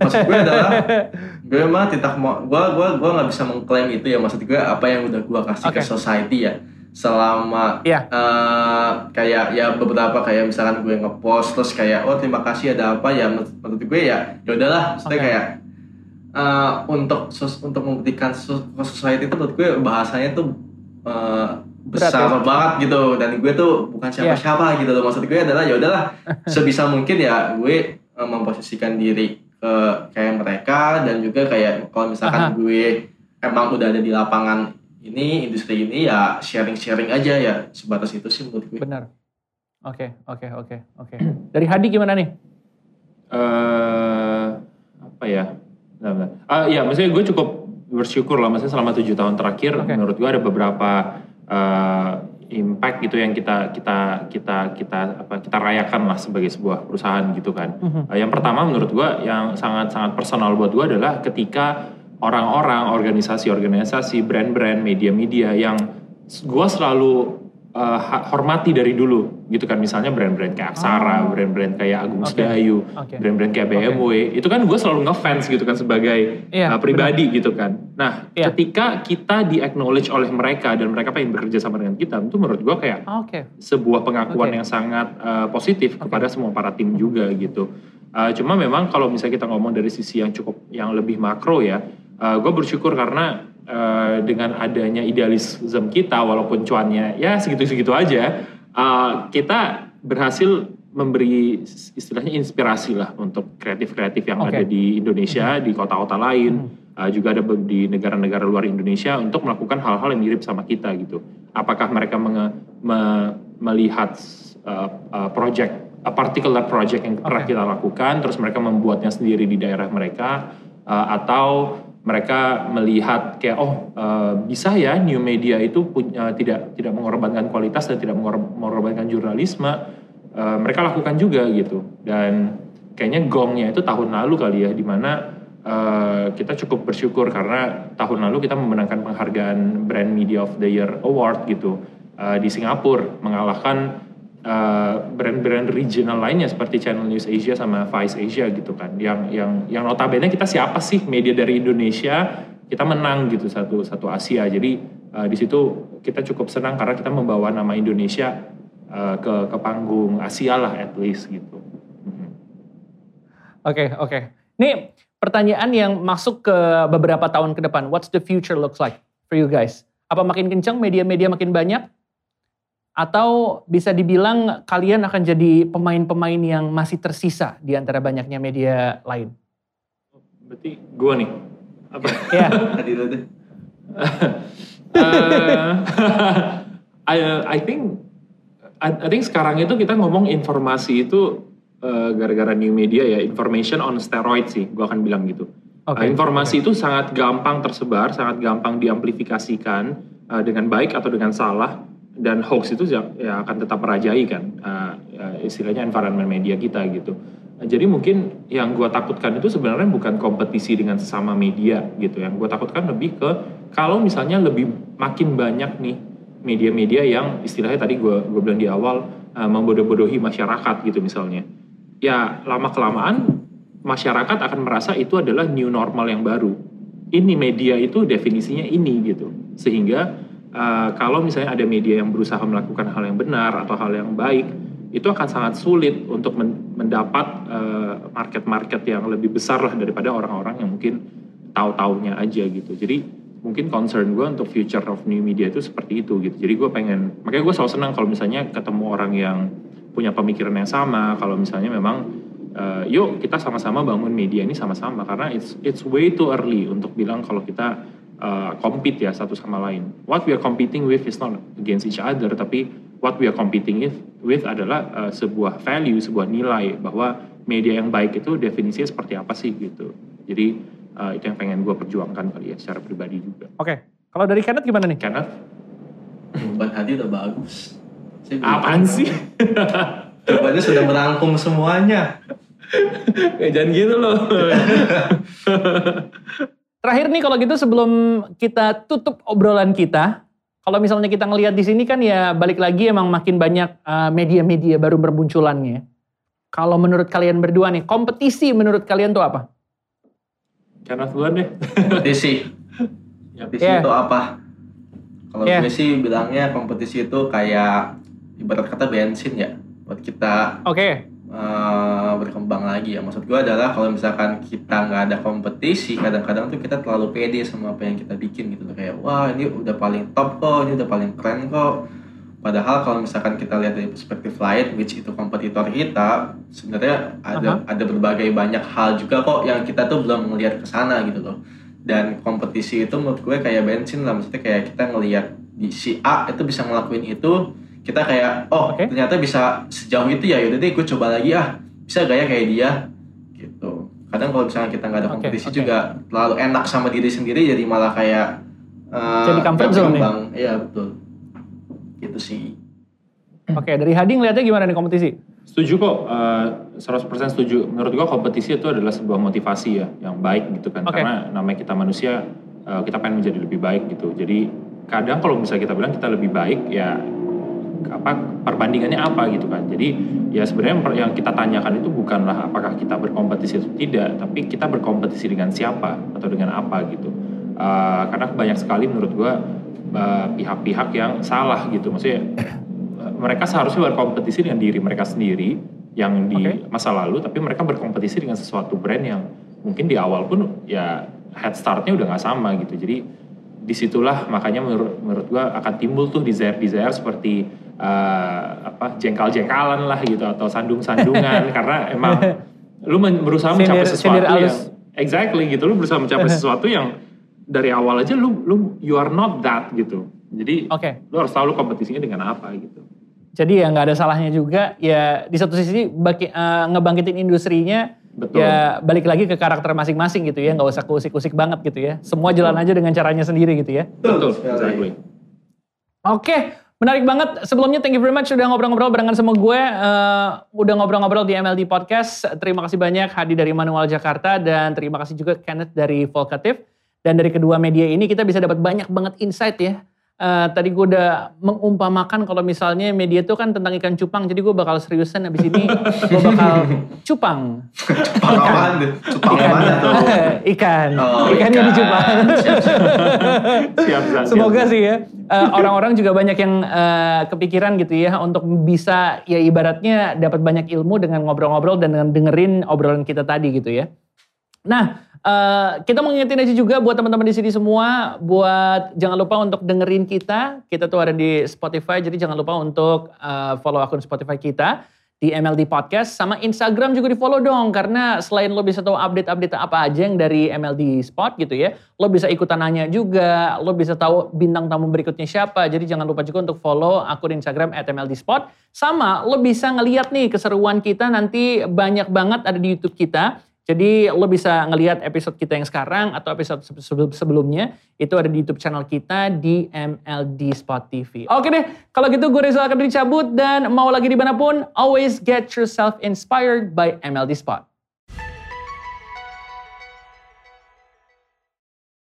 maksud gue adalah gue emang tidak mau, gue gue gue nggak bisa mengklaim itu ya maksud gue apa yang udah gue kasih okay. ke society ya selama yeah. Iya. uh, kayak ya beberapa kayak misalkan gue ngepost terus kayak oh terima kasih ada apa ya menurut gue ya ya udahlah maksudnya okay. kayak uh, untuk untuk memberikan society itu menurut gue bahasanya tuh uh, besar Berat, ya? banget gitu dan gue tuh bukan iya. siapa-siapa yeah. gitu loh maksud gue adalah ya udahlah [LAUGHS] sebisa mungkin ya gue uh, memposisikan diri ke kayak mereka dan juga kayak kalau misalkan Aha. gue emang udah ada di lapangan ini industri ini ya sharing-sharing aja ya sebatas itu sih menurut gue. Benar. Oke, okay, oke, okay, oke, okay, oke. Dari Hadi gimana nih? Uh, apa ya? Ah uh, ya, maksudnya gue cukup bersyukur lah, maksudnya selama tujuh tahun terakhir, okay. menurut gue ada beberapa uh, impact gitu yang kita kita kita kita apa kita rayakan lah sebagai sebuah perusahaan gitu kan. Mhm. Uh, yang pertama menurut gua yang sangat sangat personal buat gua adalah ketika orang-orang, organisasi-organisasi, brand-brand, media-media yang gua selalu uh, hormati dari dulu gitu kan misalnya brand-brand kayak Aksara, Oh. brand-brand kayak Agung Oke. Sedayu, Oke. brand-brand kayak BMW, itu kan gue selalu ngefans gitu kan sebagai Iya, uh, pribadi gitu kan. Nah, Iya. ketika kita di acknowledge oleh mereka dan mereka pengen bekerja sama dengan kita, itu menurut gue kayak Oke. sebuah pengakuan Oke. yang sangat uh, positif kepada semua para tim juga gitu. Uh, cuma memang kalau misalnya kita ngomong dari sisi yang cukup yang lebih makro ya, gue bersyukur karena uh, dengan adanya idealisme kita walaupun cuannya ya segitu-segitu aja, uh, kita berhasil memberi istilahnya inspirasi lah untuk kreatif-kreatif yang Oke. ada di Indonesia, di kota-kota lain, uh, juga ada di negara-negara luar Indonesia untuk melakukan hal-hal yang mirip sama kita gitu. Apakah mereka menge- me- melihat uh, uh, project, a particular project yang pernah Oke. kita lakukan, terus mereka membuatnya sendiri di daerah mereka, uh, atau mereka melihat kayak oh uh, bisa ya new media itu punya tidak tidak mengorbankan kualitas dan tidak mengor- mengorbankan jurnalisme uh, mereka lakukan juga gitu. Dan kayaknya gongnya itu tahun lalu kali ya di mana uh, kita cukup bersyukur karena tahun lalu kita memenangkan penghargaan Brand Media of the Year Award gitu uh, di Singapura mengalahkan uh, brand-brand regional lainnya seperti Channel News Asia sama Vice Asia gitu kan yang yang yang notabene kita siapa sih media dari Indonesia kita menang gitu satu satu Asia jadi uh, di situ kita cukup senang karena kita membawa nama Indonesia uh, ke ke panggung Asia lah at least gitu Mhm. Oke, oke. Ini pertanyaan yang masuk ke beberapa tahun ke depan. What's the future looks like for you guys? Apa makin kencang, media-media makin banyak? Atau bisa dibilang kalian akan jadi pemain-pemain yang masih tersisa di antara banyaknya media lain? berarti gua nih. Apa? Ya, deh. Eh, [LAUGHS] I, I think I, I think sekarang itu kita ngomong informasi itu eh, gara-gara new media ya information on steroid sih gua akan bilang gitu. Oke, Eh, informasi itu sangat gampang tersebar sangat gampang diamplifikasikan eh, dengan baik atau dengan salah dan hoax itu ya, ya akan tetap merajai kan eh, istilahnya environment media kita gitu jadi mungkin yang gue takutkan itu sebenarnya bukan kompetisi dengan sesama media gitu. Yang gue takutkan lebih ke kalau misalnya lebih makin banyak nih media-media yang istilahnya tadi gue gue bilang di awal uh, membodoh-bodohi masyarakat gitu misalnya. Ya lama kelamaan masyarakat akan merasa itu adalah new normal yang baru. Ini media itu definisinya ini gitu. Sehingga uh, kalau misalnya ada media yang berusaha melakukan hal yang benar atau hal yang baik itu akan sangat sulit untuk men- mendapat eh, market-market yang lebih besar lah daripada orang-orang yang mungkin tahu-taunya aja gitu. Jadi mungkin concern gue untuk future of new media itu seperti itu gitu. Jadi gue pengen, makanya gue selalu senang kalau misalnya ketemu orang yang punya pemikiran yang sama. Kalau misalnya memang eh, yuk kita sama-sama bangun media ini sama-sama karena it's it's way too early untuk bilang kalau kita uh, compete ya satu sama lain. What we are competing with is not against each other, tapi what we are competing with, with adalah uh, sebuah value, sebuah nilai bahwa media yang baik itu definisinya seperti apa sih gitu. Jadi uh, itu yang pengen gue perjuangkan kali ya secara pribadi juga. oke. Kalau dari Kenneth gimana nih? Karena Jawaban Hadi udah bagus. Saya apaan tahu. sih? [LAUGHS] Jawabannya sudah merangkum semuanya. Eh, [LAUGHS] Jangan gitu loh. [LAUGHS] Terakhir nih kalau gitu sebelum kita tutup obrolan kita, kalau misalnya kita ngelihat di sini kan ya balik lagi emang makin banyak uh, media-media baru bermunculannya. Kalau menurut kalian berdua nih, kompetisi menurut kalian tuh apa? Karena duluan deh. Kompetisi. [LAUGHS] Kompetisi Yeah. itu apa? Kalau Yeah. gue sih bilangnya kompetisi itu kayak ibarat kata bensin ya buat kita Oke, eh, berkembang lagi ya. Maksud gue adalah kalau misalkan kita nggak ada kompetisi, kadang-kadang tuh kita terlalu pede sama apa yang kita bikin gitu loh. Kayak wah ini udah paling top kok, ini udah paling keren kok. Padahal kalau misalkan kita lihat dari perspektif lain, which itu kompetitor kita, sebenarnya ada ada berbagai banyak hal juga kok yang kita tuh belum ngelihat ke sana gitu loh. Dan kompetisi itu menurut gue kayak bensin lah, maksudnya kayak kita ngelihat di si A itu bisa ngelakuin itu, kita kayak oh Oke. ternyata bisa sejauh itu ya, yaudah deh gue coba lagi ah, bisa gak ya kayak dia gitu. Kadang kalau misalnya kita nggak ada kompetisi juga terlalu enak sama diri sendiri, jadi malah kayak eh, Jadi comfort zone ya? Iya betul. gitu sih Oke, dari Hadi ngeliatnya gimana nih kompetisi? Setuju kok, uh, 100% setuju. Menurut gua kompetisi itu adalah sebuah motivasi ya, yang baik gitu kan. Oke. Karena namanya kita manusia, uh, kita pengen menjadi lebih baik gitu. Jadi kadang kalau bisa kita bilang kita lebih baik ya apa perbandingannya apa gitu kan. Jadi ya sebenarnya yang kita tanyakan itu bukanlah apakah kita berkompetisi atau tidak, tapi kita berkompetisi dengan siapa atau dengan apa gitu. Uh, karena banyak sekali menurut gua uh, pihak-pihak yang salah gitu. Maksudnya mereka seharusnya berkompetisi dengan diri mereka sendiri yang di Oke. masa lalu, tapi mereka berkompetisi dengan sesuatu brand yang mungkin di awal pun ya head startnya udah nggak sama gitu. Jadi di situlah makanya menurut, menurut gua akan timbul tuh desire-desire seperti eh, apa jengkal-jengkalan lah gitu atau sandung-sandungan [LAUGHS] karena emang lu men- berusaha Sindir- mencapai sesuatu yang exactly gitu lu berusaha mencapai [LAUGHS] sesuatu yang dari awal aja lu lu you are not that gitu. Jadi Oke. lu harus tahu lu kompetisinya dengan apa gitu. Jadi ya nggak ada salahnya juga ya di satu sisi baki, eh, ngebangkitin industrinya Betul. ya balik lagi ke karakter masing-masing gitu ya nggak usah kusik-kusik banget gitu ya semua jalan aja dengan caranya sendiri gitu ya Betul, exactly. oke menarik banget. Sebelumnya thank you very much udah ngobrol-ngobrol barengan sama gue. Eh, udah ngobrol-ngobrol di MLD Podcast. Terima kasih banyak Hadi dari Manual Jakarta. Dan terima kasih juga Kenneth dari Volkatif dan dari kedua media ini kita bisa dapat banyak banget insight ya Eh, tadi gue udah mengumpamakan kalau misalnya media itu kan tentang ikan cupang, jadi gue bakal seriusan abis ini gue bakal cupang. Cupang deh? Cupang mana tuh? [LAUGHS] ikan, Oh, ikannya ikan. dicupang. Siap, siap. Siap, Zan, Semoga siap. sih ya eh, orang-orang juga banyak yang eh, kepikiran gitu ya untuk bisa ya ibaratnya dapat banyak ilmu dengan ngobrol-ngobrol dan dengan dengerin obrolan kita tadi gitu ya. Nah, eh, kita mau aja juga buat teman-teman di sini semua, buat jangan lupa untuk dengerin kita. Kita tuh ada di Spotify, jadi jangan lupa untuk eh, follow akun Spotify kita di MLD Podcast sama Instagram juga di follow dong karena selain lo bisa tahu update-update apa aja yang dari MLD Spot gitu ya, lo bisa ikutan nanya juga, lo bisa tahu bintang tamu berikutnya siapa. Jadi jangan lupa juga untuk follow akun Instagram @MLD Spot. Sama lo bisa ngeliat nih keseruan kita nanti banyak banget ada di YouTube kita. Jadi lo bisa ngelihat episode kita yang sekarang atau episode se- sebelum- sebelumnya itu ada di YouTube channel kita di MLD Spot TV. Oke deh, kalau gitu gue Rizal akan dicabut dan mau lagi di mana pun, always get yourself inspired by MLD Spot.